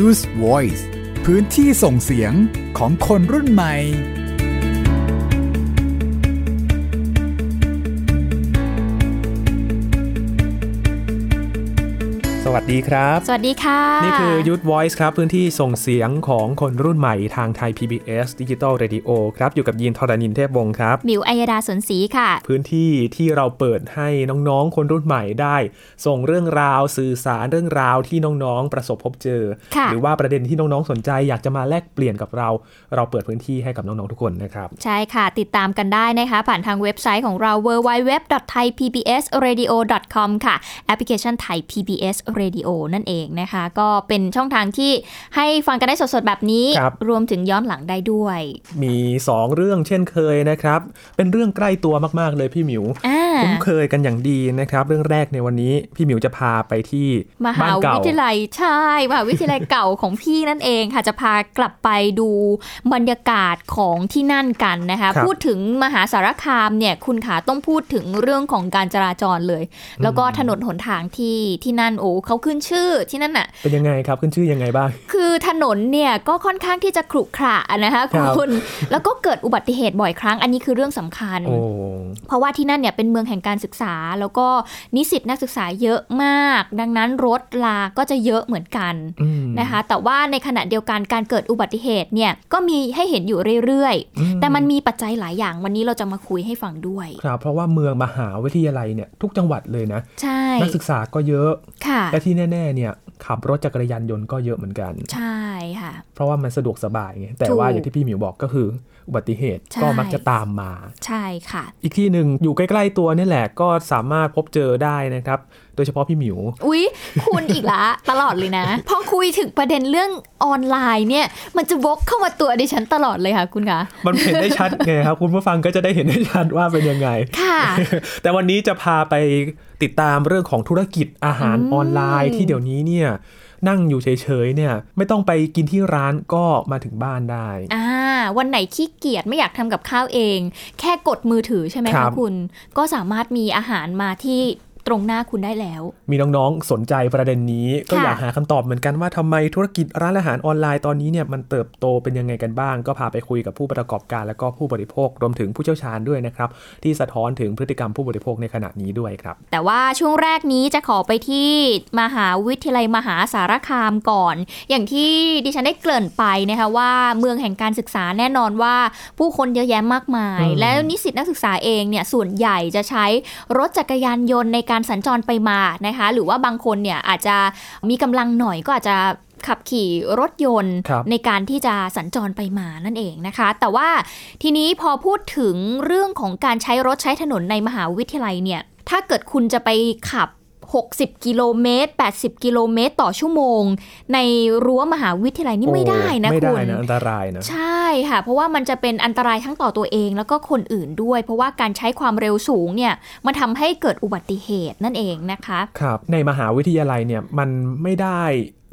Use Voice พื้นที่ส่งเสียงของคนรุ่นใหม่ วัสดีครับ สวัสดีค่ะ นี่คือยุทธ Voice ครับ พื้นที่ส่งเสียงของคนรุ่นใหม่ทางไทย PBS Digital Radio ครับ อยู่กับยีนทรณินเทพวงศ์ครับ มิวอัยดาสนศรีค่ะ พื้นที่ที่เราเปิดให้น้องๆ คนรุ่นใหม่ได้ ส่งเรื่องราวสื่อสารเรื่องราวที่น้องๆ ประสบพบเจอค่ะหรือว่าประเด็นที่น้องๆ สนใจอยากจะมาแลกเปลี่ยนกับเรา เราเปิดพื้นที่ให้กับน้องๆ ทุกคนนะครับ ใช่ค่ะ ติดตามกันได้นะคะ ผ่านทางเว็บไซต์ของเรา www.thaipbsradio.com ค่ะ แอปพลิเคชันไทย PBS Radio นั่นเองนะคะ ก็เป็นช่องทางที่ให้ฟังกันได้สดๆแบบนี้ครับรวมถึงย้อนหลังได้ด้วย มี 2 เรื่องเช่นเคยนะครับ เป็นเรื่องใกล้ตัวมากๆเลยพี่หมิวอ่าคุ้นเคยกันอย่างดีนะครับ เรื่องแรกในวันนี้พี่หมิวจะพาไปที่มบ้าหานเก่าวิทยาลัยใช่มหาวิทยาลัยเก่าของพี่นั่นเองค่ะจะพากลับไปดูบรรยากาศของที่นั่นกันนะคะครับพูดถึงมหาสารคามเนี่ยคุณขาต้องพูดถึงเรื่องของการจราจรเลย แล้วก็ถนนหนทางที่ที่นั่นโอ้เขาขึ้นชื่อที่นั่นน่ะ เป็นยังไงครับขึ้นชื่อยังไงบ้าง คือถนนเนี่ยก็ค่อนข้างที่จะขรุขระนะคะครับคุณแล้วก็เกิดอุบัติเหตุบ่อยครั้ง อันนี้คือเรื่องสำคัญโอ้เพราะว่าที่นั่นเนี่ยเป็นเมืองแห่งการศึกษา แล้วก็นิสิตนักศึกษาเยอะมาก ดังนั้นรถลาก็จะเยอะเหมือนกันอืมนะคะ แต่ว่าในขณะเดียวกันการเกิดอุบัติเหตุเนี่ยก็มีให้เห็นอยู่เรื่อยอืๆแต่มันมีปัจจัยหลายอย่างวันนี้เราจะมาคุยให้ฟังด้วย ครับ เพราะว่าเมืองมหาวิทยาลัยเนี่ยทุกจังหวัดเลยนะ ใช่นักศึกษาก็เยอะค่ะและที่แน่ ๆ เนี่ยขับรถจักรยานยนต์ก็เยอะเหมือนกัน ใช่ค่ะ เพราะว่ามันสะดวกสบายไง แต่ถูกว่าอย่างที่พี่หมิวบอกก็คือ อุบัติเหตุใช่ก็มักจะตามมา ใช่ค่ะ อีกที่หนึ่งอยู่ใกล้ ๆ ตัวนี่แหละก็สามารถพบเจอได้นะครับโดยเฉพาะพี่หมิว อุ๊ย คุณอีกละ ตลอดเลยนะ พอคุยถึงประเด็นเรื่องออนไลน์เนี่ย มันจะวกเข้ามาตัวดิฉันตลอดเลยค่ะ คุณคะ มันเห็นได้ชัดไงครับ คุณผู้ฟังก็จะได้เห็นได้ชัดว่าเป็นยังไง ค่ะ แต่วันนี้จะพาไปติดตามเรื่องของธุรกิจอาหารอืมออนไลน์ที่เดี๋ยวนี้เนี่ยนั่งอยู่เฉยๆเนี่ยไม่ต้องไปกินที่ร้านก็มาถึงบ้านได้อ่าวันไหนขี้เกียจไม่อยากทำกับข้าวเอง แค่กดมือถือใช่ไหมครัคะบคุณ ก็สามารถมีอาหารมาที่ ตรงหน้าคุณได้แล้ว มีน้องๆสนใจประเด็นนี้ ก็ค่ะอยากหาคำตอบเหมือนกันว่าทำไมธุรกิจร้านอาหารออนไลน์ตอนนี้เนี่ยมันเติบโตเป็นยังไงกันบ้าง ก็พาไปคุยกับผู้ประกอบการและก็ผู้บริโภครวมถึงผู้เชี่ยวชาญด้วยนะครับ ที่สะท้อนถึงพฤติกรรมผู้บริโภคในขณะนี้ด้วยครับ แต่ว่าช่วงแรกนี้จะขอไปที่มหาวิทยาลัยมหาสารคามก่อน อย่างที่ดิฉันได้เกริ่นไปนะคะว่าเมืองแห่งการศึกษาแน่นอนว่าผู้คนเยอะแยะมากมายอืมแล้วนิสิตนักศึกษาเองเนี่ยส่วนใหญ่จะใช้รถจักรยานยนต์ในการสัญจรไปมานะคะ หรือว่าบางคนเนี่ยอาจจะมีกำลังหน่อยก็อาจจะขับขี่รถยนต์ครับในการที่จะสัญจรไปมานั่นเองนะคะ แต่ว่าทีนี้พอพูดถึงเรื่องของการใช้รถใช้ถนนในมหาวิทยาลัยเนี่ยถ้าเกิดคุณจะไปขับ 60 กิโลเมตร 80 กิโลเมตรต่อชั่วโมง ในรั้วมหาวิทยาลัยนี่ไม่ได้นะโอ้ไม่คุได้ณนะอันตรายนะ ใช่ค่ะ เพราะว่ามันจะเป็นอันตรายทั้งต่อตัวเองแล้วก็คนอื่นด้วย เพราะว่าการใช้ความเร็วสูงเนี่ยมันทำให้เกิดอุบัติเหตุนั่นเองนะคะ ครับ ในมหาวิทยาลัยเนี่ยมันไม่ได้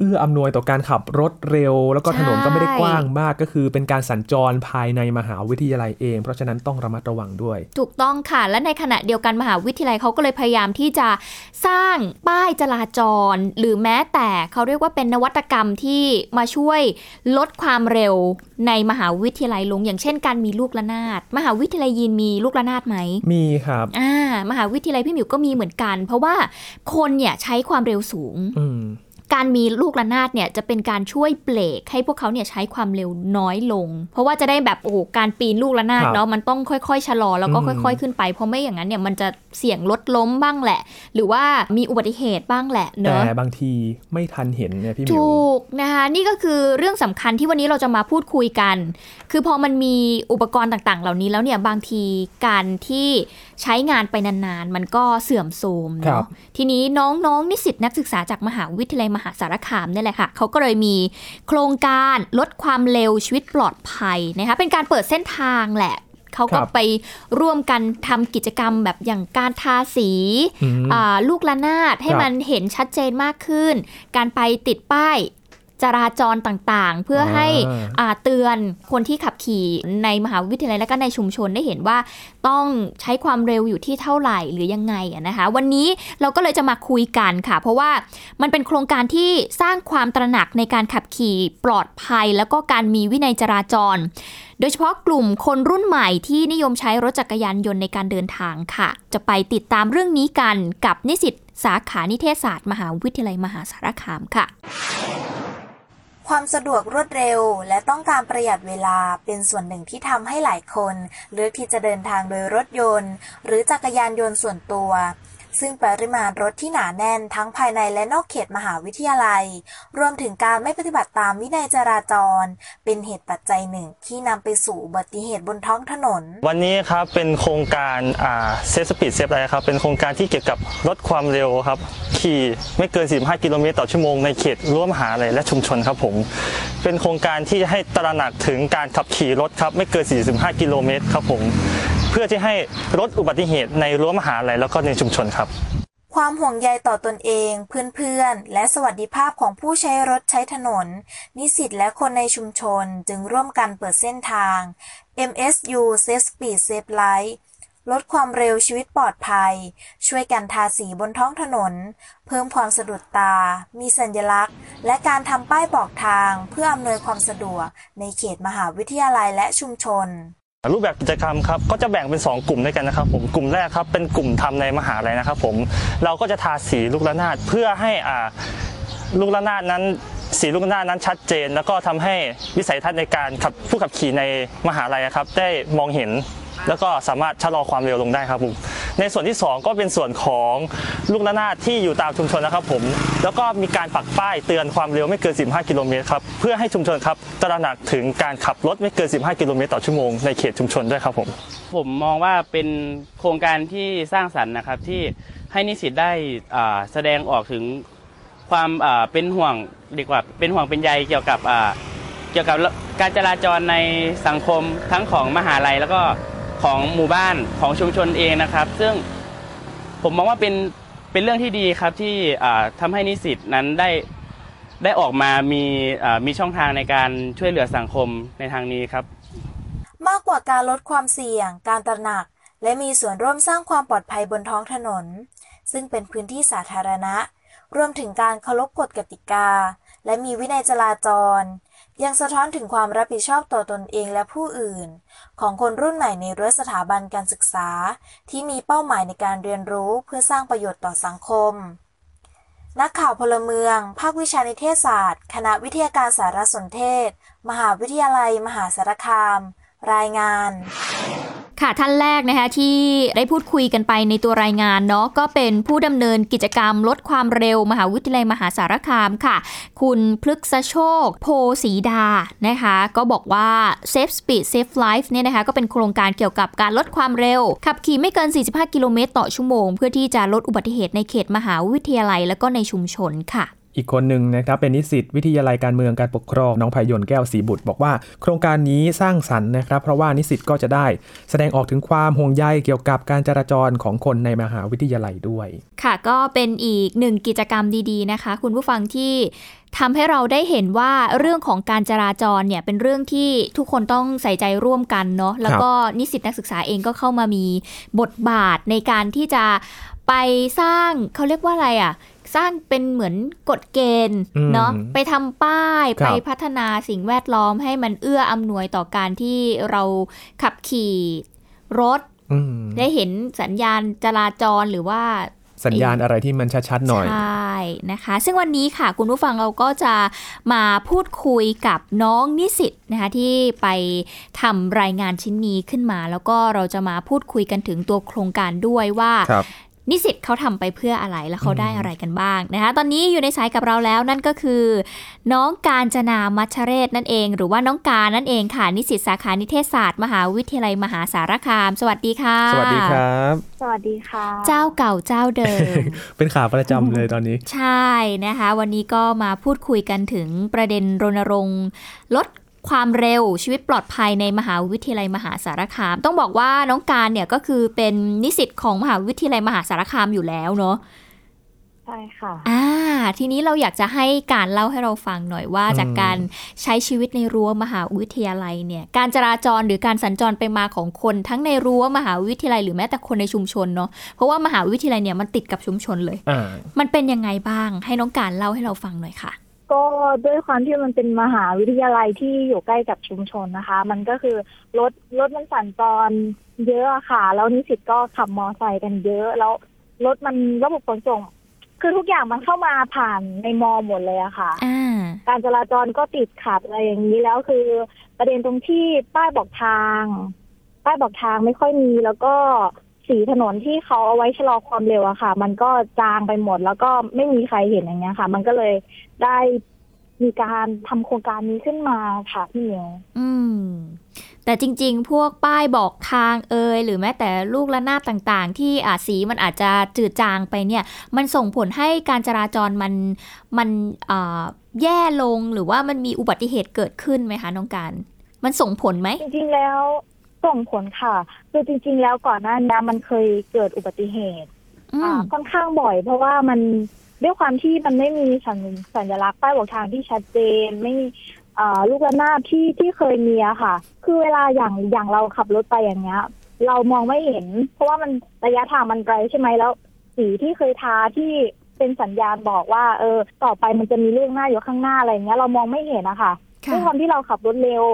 เอื้ออำนวยต่อการขับรถเร็ว แล้วก็ถนนก็ไม่ได้กว้างมากก็คือเป็นการสัญจรภายในมหาวิทยาลัยเอง เพราะฉะนั้นต้องระมัดระวังด้วย ถูกต้องค่ะ และในขณะเดียวกันมหาวิทยาลัยเขาก็เลยพยายามที่จะสร้างป้ายจราจร หรือแม้แต่เขาเรียกว่าเป็นนวัตกรรมที่มาช่วยลดความเร็วในมหาวิทยาลัยลง อย่างเช่นการมีลูกระนาด มหาวิทยาลัยยีนมีลูกระนาดไหมมีครับอ่ามหาวิทยาลัยพี่หมิวก็มีเหมือนกัน เพราะว่าคนเนี่ยใช้ความเร็วสูงอืม การมีลูกระนาดเนี่ยจะเป็นการช่วยเบรกให้พวกเขาเนี่ยใช้ความเร็วน้อยลง เพราะว่าจะได้แบบโอ้โหการปีนลูกระนาดครับเนาะมันต้องค่อยๆชะลอแล้วก็อืมค่อย ๆ ขึ้นไป เพราะไม่อย่างนั้นเนี่ยมันจะเสี่ยงรถล้มบ้างแหละ หรือว่ามีอุบัติเหตุบ้างแหละแต่เนาะบางทีไม่ทันเห็นเนี่ยพี่หมิวถูกนะคะนี่ก็คือเรื่องสำคัญที่วันนี้เราจะมาพูดคุยกัน คือพอมันมีอุปกรณ์ต่างๆ เหล่านี้แล้วเนี่ยบางทีการที่ ใช้งานไปนานๆ มันก็เสื่อมโทรมครัเนาะบทีนี้น้องๆ นิสิตนักศึกษาจากมหาวิทยาลัยมหาสารคามเนี่ยแหละค่ะเขาก็เลยมีโครงการลดความเร็วชีวิตปลอดภัยนะคะเป็นการเปิดเส้นทางแหละเขาก็ครับไปร่วมกันทำกิจกรรมแบบอย่างการทาสีอืมอ่าลูกระนาดให้ครับมันเห็นชัดเจนมากขึ้น การไปติดป้าย จราจรต่างๆ เพื่อให้อ่าเตือนคนที่ขับขี่ในมหาวิทยาลัยและก็ในชุมชนได้เห็นว่า ต้องใช้ความเร็วอยู่ที่เท่าไหร่หรือยังไงอะนะคะ วันนี้เราก็เลยจะมาคุยกันค่ะ เพราะว่ามันเป็นโครงการที่สร้างความตระหนักในการขับขี่ปลอดภัย แล้วก็การมีวินัยจราจร โดยเฉพาะกลุ่มคนรุ่นใหม่ที่นิยมใช้รถจักรยานยนต์ในการเดินทางค่ะ จะไปติดตามเรื่องนี้กันกับนิสิตสาขานิเทศศาสตร์ มหาวิทยาลัยมหาสารคามค่ะ ความสะดวกรวดเร็ว และต้องการประหยัดเวลาเป็นส่วนหนึ่งที่ทำให้หลายคนเลือกที่จะเดินทางโดยรถยนต์ หรือจักรยานยนต์ส่วนตัว ซึ่งปริมาณรถที่หนาแน่นทั้งภายในและนอกเขตมหาวิทยาลัย รวมถึงการไม่ปฏิบัติตามวินัยจราจร เป็นเหตุปัจจัยหนึ่งที่นำไปสู่อุบัติเหตุบนท้องถนน วันนี้ครับเป็นโครงการ Save Speed Save Life ครับเป็นโครงการที่เกี่ยวกับลดความเร็วครับ ขี่ไม่เกิน45กิโลเมตรต่อชั่วโมงในเขตรั้วมหาลัยและชุมชนครับผม เป็นโครงการที่ให้ตระหนักถึงการขับขี่รถครับไม่เกิน 45 กิโลเมตรครับผม เพื่อที่ให้ลดอุบัติเหตุในรั้วมหาลัยแล้วก็ในชุมชนครับ ความห่วงใยต่อตนเอง เพื่อนๆ และสวัสดิภาพของผู้ใช้รถใช้ถนน นิสิตและคนในชุมชนจึงร่วมกันเปิดเส้นทาง MSU Safe Speed Safe Life ลดความเร็วชีวิตปลอดภัย ช่วยกันทาสีบนท้องถนน เพิ่มความสะดุดตา มีสัญลักษณ์ และการทำป้ายบอกทางเพื่ออำนวยความสะดวกในเขตมหาวิทยาลัยและชุมชน รูปแบบกิจกรรมครับก็จะแบ่งเป็น 2 กลุ่มด้วยกันนะครับผมกลุ่มแรกครับเป็นกลุ่มทำในมหาลัยนะครับผมเราก็จะทาสีลูกระนาดเพื่อให้อ่าลูกระนาดนั้นสีลูกระนาดนั้นชัดเจน แล้วก็ทำให้วิสัยทัศน์ในการขับผู้ขับขี่ในมหาลัยครับได้มองเห็น แล้วก็สามารถชะลอความเร็วลงได้ครับผมในส่วนที่ 2 ก็เป็นส่วนของลูกระนาดที่อยู่ตามชุมชนนะครับผมแล้วก็มีการปักป้ายเตือนความเร็วไม่เกิน 15 กิโลเมตรครับเพื่อให้ชุมชนครับตระหนักถึงการขับรถไม่เกิน 15 กิโลเมตรต่อชั่วโมงในเขตชุมชนด้วยครับผมผมมองว่าเป็นโครงการที่สร้างสรรค์นะครับที่ให้นิสิตได้แสดงออกถึงความเป็นห่วงดีกว่าเป็นห่วงเป็นใยเกี่ยวกับเกี่ยวกับการจราจรในสังคมทั้งของมหาลัยแล้วก็ ของหมู่บ้านของชุมชนเองนะครับ ซึ่งผมมองว่าเป็นเป็นเรื่องที่ดีครับที่อ่าทำให้นิสิตนั้นได้ได้ออกมามีมีช่องทางในการช่วยเหลือสังคมในทางนี้ครับ มากกว่าการลดความเสี่ยง การตระหนัก และมีส่วนร่วมสร้างความปลอดภัยบนท้องถนน ซึ่งเป็นพื้นที่สาธารณะ รวมถึงการเคารพกฎกติกา และมีวินัยจราจร ยังสะท้อนถึงความรับผิดชอบต่อตนเองและผู้อื่น ของคนรุ่นใหม่ในรั้วสถาบันการศึกษา ที่มีเป้าหมายในการเรียนรู้เพื่อสร้างประโยชน์ต่อสังคม นักข่าวพลเมือง ภาควิชานิเทศศาสตร์ คณะวิทยาการสารสนเทศ มหาวิทยาลัย มหาสารคาม รายงานค่ะท่านแรกนะคะที่ได้พูดคุยกันไปในตัวรายงานเนาะก็เป็นผู้ดำเนินกิจกรรมลดความเร็ว มหาวิทยาลัยมหาสารคามค่ะ คุณพฤกษโชค โพสีดานะคะก็บอกว่า Safe Speed Safe Life เนี่ยนะคะก็เป็นโครงการเกี่ยวกับการลดความเร็ว ขับขี่ไม่เกิน 45 กิโลเมตรต่อชั่วโมง เพื่อที่จะลดอุบัติเหตุในเขตมหาวิทยาลัย และก็ในชุมชนค่ะ อีกคนหนึ่งนะครับเป็นนิสิตวิทยาลัยการเมืองการปกครองน้องพายนแก้วศรีบุตร บอกว่า โครงการนี้สร้างสรรค์นะครับ เพราะว่านิสิตก็จะได้ แสดงออกถึงความห่วงใยเกี่ยวกับการจราจรของคนในมหาวิทยาลัยด้วย ค่ะก็เป็นอีกหนึ่งกิจกรรมดีๆนะคะ คุณผู้ฟังที่ทำให้เราได้เห็นว่าเรื่องของการจราจรเนี่ยเป็นเรื่องที่ทุกคนต้องใส่ใจร่วมกันเนาะแล้วก็นิสิตนักศึกษาเองก็เข้ามามีบทบาทในการที่จะไปสร้างเขาเรียกว่าอะไรอะ สร้างเป็นเหมือนกฎเกณฑ์อืมเนาะไปทำป้ายครับไปพัฒนาสิ่งแวดล้อมให้มันเอื้ออำนวยต่อการที่เราขับขี่รถอืมได้เห็นสัญญาณจราจรหรือว่าสัญญาณอะไรที่มันชัดๆหน่อย ใช่นะคะ ซึ่งวันนี้ค่ะ คุณผู้ฟังเราก็จะมาพูดคุยกับน้องนิสิตนะคะที่ไปทำรายงานชิ้นนี้ขึ้นมา แล้วก็เราจะมาพูดคุยกันถึงตัวโครงการด้วยว่าครับ นิสิตเขาทำไปเพื่ออะไรและเขาได้อะไรกันบ้างนะคะ ตอนนี้อยู่ในสายกับเราแล้วนั่นก็คือ น้องการจนามัชเรศนั่นเอง หรือว่าน้องการนั่นเองค่ะนิสิตสาขานิเทศศาสตร์ มหาวิทยาลัยมหาสารคาม สวัสดีค่ะ สวัสดีครับ สวัสดีค่ะ เจ้าเก่าเจ้าเดิม เป็นขาประจำเลยตอนนี้ ใช่นะคะ วันนี้ก็มาพูดคุยกันถึงประเด็นรณรงค์ ลด ความเร็วชีวิตปลอดภัยในมหาวิทยาลัยมหาสารคาม ต้องบอกว่าน้องการเนี่ยก็คือเป็นนิสิตของมหาวิทยาลัยมหาสารคามอยู่แล้วเนาะใช่ช่ค่ะอ่าทีนี้เราอยากจะให้การเล่าให้เราฟังหน่อยว่าอืมจากการใช้ชีวิตในรั้วมหาวิทยาลัยเนี่ย การจราจรหรือการสัญจรไปมาของคนทั้งในรั้วมหาวิทยาลัยหรือแม้แต่คนในชุมชนเนาะเพราะว่ามหาวิทยาลัยเนี่ยมันติดกับชุมชนเลยอ่ามันเป็นยังไงบ้าง ให้น้องการเล่าให้เราฟังหน่อยค่ะ ก็ด้วยความที่มันเป็นมหาวิทยาลัยที่อยู่ใกล้กับชุมชนนะคะ มันก็คือรถรถมันสัญจรเยอะอะค่ะ แล้วนิสิตก็ขับมอไซค์กันเยอะ แล้วรถมันระบบขนส่ง คือทุกอย่างมันเข้ามาผ่านในมอหมดเลยอะค่ะอ่าการจราจรก็ติดขัดอะไรอย่างนี้แล้วคือ ประเด็นตรงที่ป้ายบอกทาง ป้ายบอกทางไม่ค่อยมีแล้วก็ สีถนนที่เขาเอาไว้ชะลอความเร็วอะค่ะ มันก็จางไปหมดแล้วก็ไม่มีใครเห็นอย่างเงี้ยค่ะ มันก็เลยได้มีการทำโครงการนี้ขึ้นมาค่ะพี่เหมียวอืม แต่จริง ๆ พวกป้ายบอกทางเอยหรือแม้แต่ลูกระนาดต่างๆ ที่อาจสีมันอาจจะจืดจางไปเนี่ย มันส่งผลให้การจราจรมันมันอ่าแย่ลงหรือว่ามันมีอุบัติเหตุเกิดขึ้นไหมคะน้องการ มันส่งผลไหมจริงๆแล้ว ส่งผลค่ะ คือจริง ๆ แล้วก่อนหน้านี้มันเคยเกิดอุบัติเหตุอืมอ่าค่อนข้างบ่อย เพราะว่ามันด้วยความที่มันไม่มีสัญสัญลักษณ์ป้ายบอกทางที่ชัดเจนไม่มีอ่าลูกระนาบที่ที่เคยมีอะค่ะ คือเวลาอย่างอย่างเราขับรถไปอย่างเงี้ย เรามองไม่เห็น เพราะว่ามันระยะทางมันไกลใช่ไหมแล้ว สีที่เคยทาที่เป็นสัญญาณบอกว่า เออ ต่อไปมันจะมีลูกหน้าอยู่ข้างหน้าอะไรอย่างเงี้ย เรามองไม่เห็นอะค่ะค่ะด้วยความที่เราขับรถเร็ว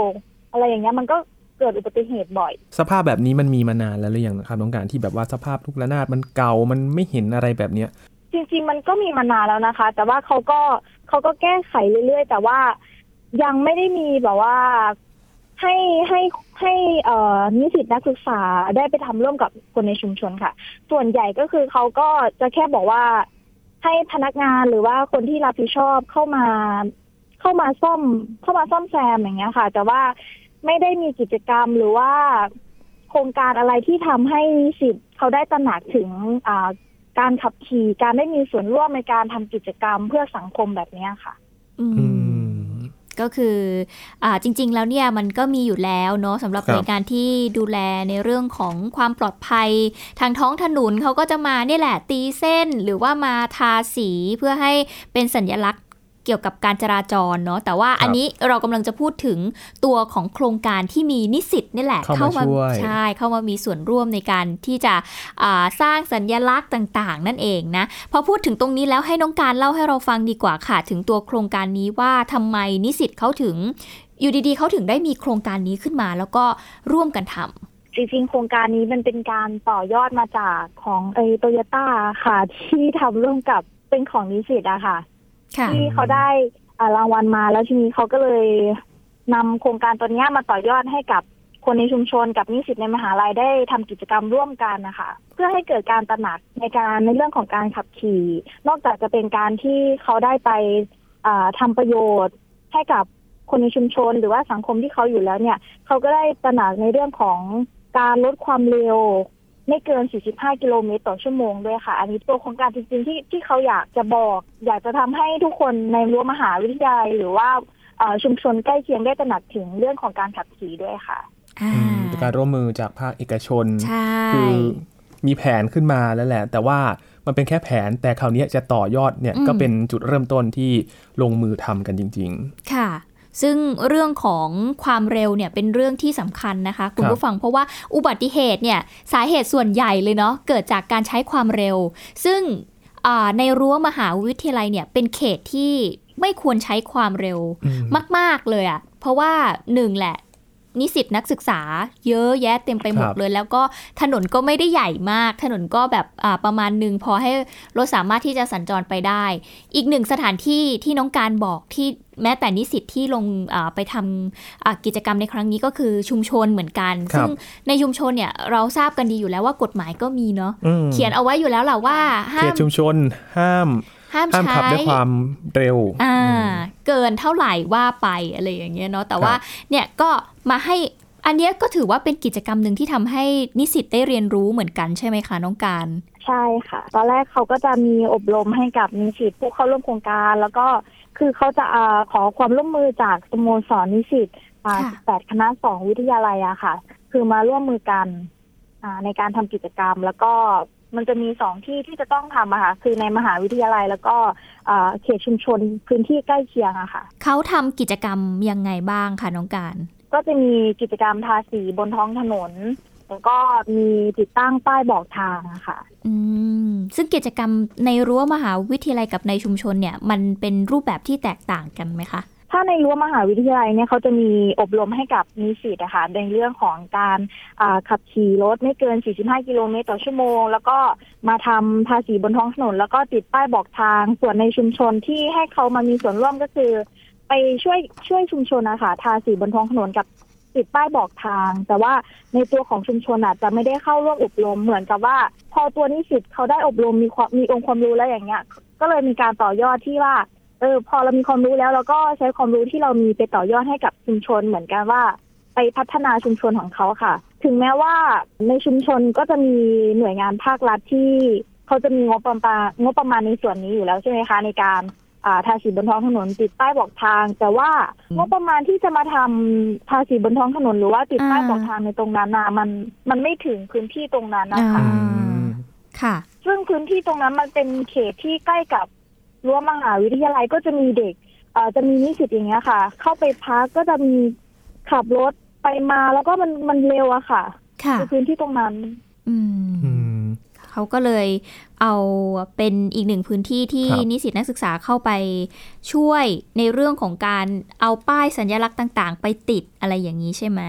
อะไรอย่างเงี้ยมันก็ เกิดอุบัติเหตุบ่อย สภาพแบบนี้มันมีมานานแล้วหรือยังครับน้องการที่แบบว่าสภาพลูกระนาดมันเก่ามันไม่เห็นอะไรแบบเนี้ย จริง ๆ มันก็มีมานานแล้วนะคะ แต่ว่าเขาก็เขาก็แก้ไขเรื่อยๆ แต่ว่ายังไม่ได้มีแบบว่าให้ให้ให้เอ่อนิสิตนักศึกษาได้ไปทำร่วมกับคนในชุมชนค่ะ ส่วนใหญ่ก็คือเขาก็จะแค่บอกว่าให้พนักงานหรือว่าคนที่รับผิดชอบเข้ามา เข้ามาซ่อมเข้ามาซ่อมแซมอย่างเงี้ยค่ะ แต่ว่า ไม่ได้มีกิจกรรมหรือว่า โครงการอะไรที่ทำให้นิสิตเขาได้ตระหนักถึงอ่าการขับขี่การได้มีส่วนร่วมในการทำกิจกรรมเพื่อสังคมแบบนี้ค่ะ อืมก็คืออ่าจริง ๆ แล้วเนี่ยมันก็มีอยู่แล้วเนาะสำหรับครับหน่วยงานที่ดูแลในเรื่องของความปลอดภัย ทางท้องถนนเขาก็จะมาเนี่ยแหละตีเส้นหรือว่ามาทาสีเพื่อให้เป็นสัญลักษณ์ เกี่ยวกับการจราจรเนาะแต่ว่าอันนี้เรากำลังจะพูดถึงตัวของโครงการที่มีนิสิตนี่แหละ เข้ามาช่วยใช่เข้ามามีส่วนร่วมในการที่จะอ่าสร้างสัญลักษณ์ต่างๆ นั่นเองนะพอพูดถึงตรงนี้แล้วให้น้องการเล่าให้เราฟังดีกว่าค่ะ ถึงตัวโครงการนี้ว่าทำไมนิสิตเขาถึง อยู่ดีๆเขาถึงได้มีโครงการนี้ขึ้นมา แล้วก็ร่วมกันทำจริงๆ โครงการนี้มันเป็นการต่อยอดมาจากของเอโตโยต้าค่ะ ที่ทำร่วมกับเป็นของนิสิตอะค่ะค่ะ ที่เขาได้รางวัลมาแล้วทีนี้เขาก็เลยนำโครงการตัวนี้มาต่อยอดให้กับคนในชุมชนกับนิสิตในมหาลัยได้ทำกิจกรรมร่วมกันนะคะเพื่อให้เกิดการตระหนักในการในเรื่องของการขับขี่ นอกจากจะเป็นการที่เขาได้ไปอ่าทำประโยชน์ให้กับคนในชุมชนหรือว่าสังคมที่เขาอยู่แล้วเนี่ย เขาก็ได้ตระหนักในเรื่องของการลดความเร็ว ไม่เกิน 45 กิโลเมตรต่อชั่วโมงด้วยค่ะ อันนี้ตัวโครงการจริงๆที่ที่เขาอยากจะบอก อยากจะทำให้ทุกคนในรั้วมหาวิทยาลัยหรือว่าเอ่อชุมชนใกล้เคียงได้ตระหนักถึงเรื่องของการขับขี่ด้วยค่ะอ่าอืมเป็นการร่วมมือจากภาคเอกชนใช่คือมีแผนขึ้นมาแล้วแหละ แต่ว่ามันเป็นแค่แผนแต่คราวนี้จะต่อยอดเนี่ยก็เป็นจุดเริ่มต้นที่ลงมือทำกันจริงค่ะ ซึ่งเรื่องของความเร็วเนี่ยเป็นเรื่องที่สำคัญนะคะ คุณครับผู้ฟังเพราะว่าอุบัติเหตุเนี่ยสาเหตุส่วนใหญ่เลยเนาะเกิดจากการใช้ความเร็ว ซึ่งอ่าในรั้วมหาวิทยาลัยเนี่ยเป็นเขตที่ไม่ควรใช้ความเร็วอืมมาก ๆเลยอะ่ะเพราะว่าหนึ่งแหละ นิสิตนักศึกษา เยอะแยะเต็มไปหมดครับเลย แล้วก็ถนนก็ไม่ได้ใหญ่มาก ถนนก็แบบอ่าประมาณหนึ่งพอให้รถสามารถที่จะสัญจรไปได้ อีกหนึ่งสถานที่ที่น้องการบอกที่แม้แต่นิสิตที่ลงอ่าไปทำอ่ากิจกรรมในครั้งนี้ก็คือชุมชนเหมือนกันครับซึ่งในชุมชนเนี่ยเราทราบกันดีอยู่แล้วว่ากฎหมายก็มีเนาะอืมเขียนเอาไว้อยู่แล้วแหละว่าๆห้าเขมตชุมชนห้าม ห้ามห้ามใช้ขับด้วยความเร็ว อ่าอืมเกินเท่าไหร่ว่าไปอะไรอย่างเงี้ยเนาะแต่ครับว่าเนี่ยก็มาให้อันเนี้ยก็ถือว่าเป็นกิจกรรมหนึ่งที่ทำให้นิสิตได้เรียนรู้เหมือนกันใช่ไหมคะน้องการใช่ค่ะ ตอนแรกเขาก็จะมีอบรมให้กับนิสิตผู้เข้าร่วมโครงการ แล้วก็คือเขาจะอ่าขอความร่วมมือจากสโมสรนิสิตอ่าค่ะ18 คณะสองวิทยาลัยอะค่ะ คือมาร่วมมือกันอ่าในการทำกิจกรรม แล้วก็ มันจะมีสองที่ที่จะต้องทำอะค่ะคือในมหาวิทยาลัยแล้วก็อ่าเขตชุมชนพื้นที่ใกล้เคียงอะค่ะเขาทำกิจกรรมยังไงบ้างคะน้องการ ก็จะมีกิจกรรมทาสีบนท้องถนน แล้วก็มีติดตั้งป้ายบอกทางอะค่ะ อืมซึ่งกิจกรรมในรั้วมหาวิทยาลัยกับในชุมชนเนี่ย มันเป็นรูปแบบที่แตกต่างกันไหมคะ ถ้าในรั้วมหาวิทยาลัยเนี่ยเขาจะมีอบรมให้กับนิสิตนะคะในเรื่องของการขับขี่รถไม่เกิน 45 กิโลเมตรต่อชั่วโมง แล้วก็มาทำภาษีบนท้องถนน แล้วก็ติดป้ายบอกทางส่วนในชุมชนที่ให้เขามามีส่วนร่วมก็คือ ไปช่วยช่วยชุมชนนะคะทาสีบนท้องถนนกับติดป้ายบอกทาง แต่ว่าในตัวของชุมชนอาจจะไม่ได้เข้าร่วมอบรมเหมือนกับว่า พอตัวนิสิตเขาได้อบรมมีความมีองค์ความรู้แล้วอย่างเงี้ย ก็เลยมีการต่อยอดที่ว่า เออพอเรามีความรู้แล้วเราก็ใช้ความรู้ที่เรามีไปต่อยอดให้กับชุมชนเหมือนกันว่า ไปพัฒนาชุมชนของเขาค่ะ ถึงแม้ว่าในชุมชนก็จะมีหน่วยงานภาครัฐที่เขาจะมีงบประมาณงบประมาณในส่วนนี้อยู่แล้วใช่ไหมคะ ในการอ่าทาสีบนท้องถนนติดป้ายบอกทาง แต่ว่าอืมงบประมาณที่จะมาทำทาสีบนท้องถนนหรือว่าติดป้ายอ่าบอกทางในตรงนั้นนะมันมันไม่ถึงพื้นที่ตรงนั้นนะคะอ่าค่ะ ซึ่งพื้นที่ตรงนั้นมันเป็นเขตที่ใกล้กับ รั้วมหาวิทยาลัยก็จะมีเด็กเอ่อจะมีนิสิตอย่างเงี้ยค่ะ เข้าไปพักก็จะมีขับรถไปมาแล้วก็มันมันเร็วอะค่ะค่ะในพื้นที่ตรงนั้น อืม อืม เขาก็เลยเอาเป็นอีกหนึ่งพื้นที่ที่ครับ นิสิตนักศึกษาเข้าไปช่วยในเรื่องของการเอาป้ายสัญลักษณ์ต่าง ๆ ไปติดอะไรอย่างนี้ใช่ไหม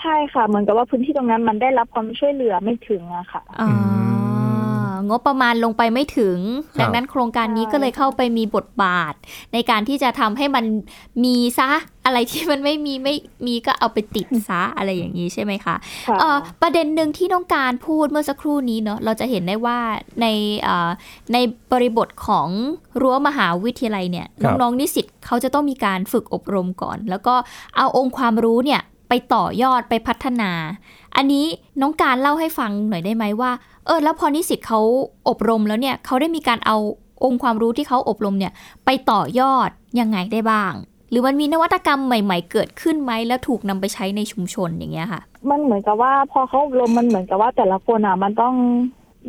ใช่ค่ะ เหมือนกับว่าพื้นที่ตรงนั้นมันได้รับความช่วยเหลือไม่ถึงอะค่ะ อ๋ออ งบประมาณลงไปไม่ถึงครับดังนั้นโครงการนี้ใช่ก็เลยเข้าไปมีบทบาท ในการที่จะทำให้มันมีซะอะไรที่มันไม่มีไม่มีก็เอาไปติดซะอะไรอย่างนี้ใช่ไหมคะค่ะเอ่อประเด็นหนึ่งที่น้องการพูดเมื่อสักครู่นี้เนาะเราจะเห็นได้ว่าในเอ่อในบริบทของรั้วมหาวิทยาลัยเนี่ยครับน้องๆนิสิตเขาจะต้องมีการฝึกอบรมก่อน แล้วก็เอาองค์ความรู้เนี่ย ไปต่อยอดไปพัฒนา อันนี้น้องการเล่าให้ฟังหน่อยได้ไหมว่า เออแล้วพอนิสิตเขาอบรมแล้วเนี่ยเขาได้มีการเอาองค์ความรู้ที่เขาอบรมเนี่ยไปต่อยอดยังไงได้บ้าง หรือมันมีนวัตกรรมใหม่ ๆ เกิดขึ้นไหมแล้วถูกนำไปใช้ในชุมชนอย่างเงี้ยค่ะ มันเหมือนกับว่าพอเขาอบรมมันเหมือนกับว่าแต่ละคนอะมันต้อง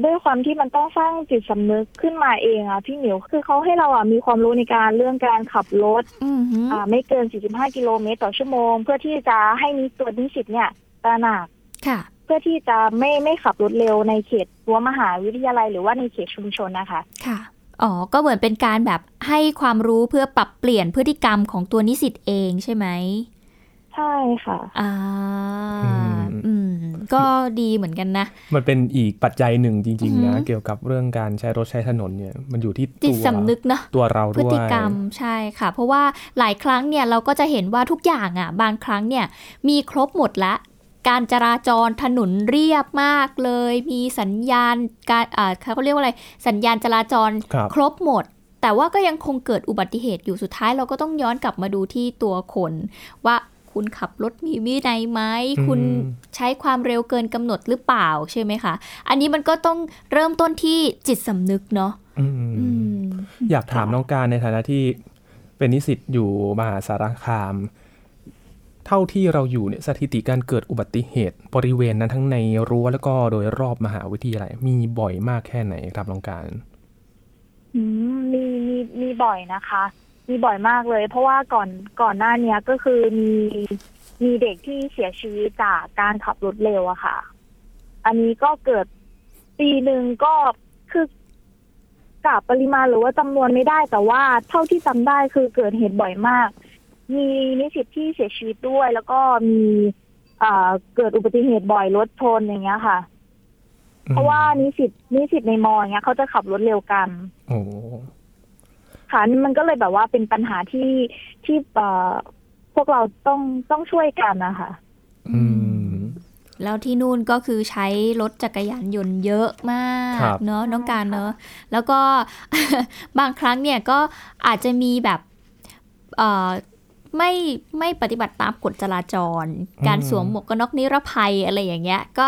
ด้วยความที่มันต้องสร้างจิตสำนึกขึ้นมาเองอะพี่หมิวคือเขาให้เราอะมีความรู้ในการเรื่องการขับรถอือหืออ่าไม่เกิน 45 กิโลเมตรต่อชั่วโมง เพื่อที่จะให้นิตัวนิสิตเนี่ยตระหนักค่ะเพื่อที่จะไม่ไม่ขับรถเร็วในเขตรั้วมหาวิทยาลัยหรือว่าในเขตชุมชนนะคะ ค่ะ อ๋อ ก็เหมือนเป็นการแบบให้ความรู้เพื่อปรับเปลี่ยนพฤติกรรมของตัวนิสิตเองใช่ไหม ใช่ค่ะ อ่าอืมอืม ก็ดีเหมือนกันนะ มันเป็นอีกปัจจัยหนึ่งจริงอือๆฮึนะ เกี่ยวกับเรื่องการใช้รถใช้ถนนเนี่ย มันอยู่ที่จิตตัวสำนึกเนาะตัวเราพด้วยฤติกรรมใช่ค่ะ เพราะว่าหลายครั้งเนี่ยเราก็จะเห็นว่าทุกอย่างอะ บางครั้งเนี่ย มีครบหมดละการจราจรถนนเรียบมากเลย มีสัญญาณการอ่าเขาเรียกว่าอะไร สัญญาณจราจรครับครบหมด แต่ว่าก็ยังคงเกิดอุบัติเหตุอยู่สุดท้ายเราก็ต้องย้อนกลับมาดูที่ตัวคน ว่า คุณขับรถมีวินัยไหมอืมคุณใช้ความเร็วเกินกำหนดหรือเปล่าใช่ไหมคะอันนี้มันก็ต้องเริ่มต้นที่จิตสำนึกเนาะอืมอืมอยากถามน้องการในฐานะที่เป็นนิสิตอยู่มหาสารคาม เท่าที่เราอยู่เนี่ยสถิติการเกิดอุบัติเหตุ บริเวณนั้นทั้งในรั้วแล้วก็โดยรอบมหาวิทยาลัยมีบ่อยมากแค่ไหนครับน้องการ อืมมีมีมีบ่อยนะคะ มีบ่อยมากเลย เพราะว่าก่อนก่อนหน้าเนี้ยก็คือมีมีเด็กที่เสียชีวิตจากการขับรถเร็วอะค่ะ อันนี้ก็เกิดปีหนึ่งก็คือกับปริมาณหรือว่าจำนวนไม่ได้แต่ว่าเท่าที่จำได้คือเกิดเหตุบ่อยมาก มีนิสิตที่เสียชีวิตด้วย แล้วก็มีอ่าเกิดอุบัติเหตุบ่อยรถชนอย่างเงี้ยค่ะ เพราะว่านิสิตนิสิตในมอเงี้ยเขาจะขับรถเร็วกัน โอ้ ค่ะนี่มันก็เลยแบบว่าเป็นปัญหาที่ที่เอ่อพวกเราต้องต้องช่วยกันนะคะอืมแล้วที่นู่นก็คือใช้รถจักรยานยนต์เยอะมากครับเนาะน้องการเนาะแล้วก็บางครั้งเนี่ยก็อาจจะมีแบบเอ่อ ไม่ไม่ปฏิบัติตามกฎจราจร การสวมหมวกกันน็อกนิรภัยอะไรอย่างเงี้ย ก็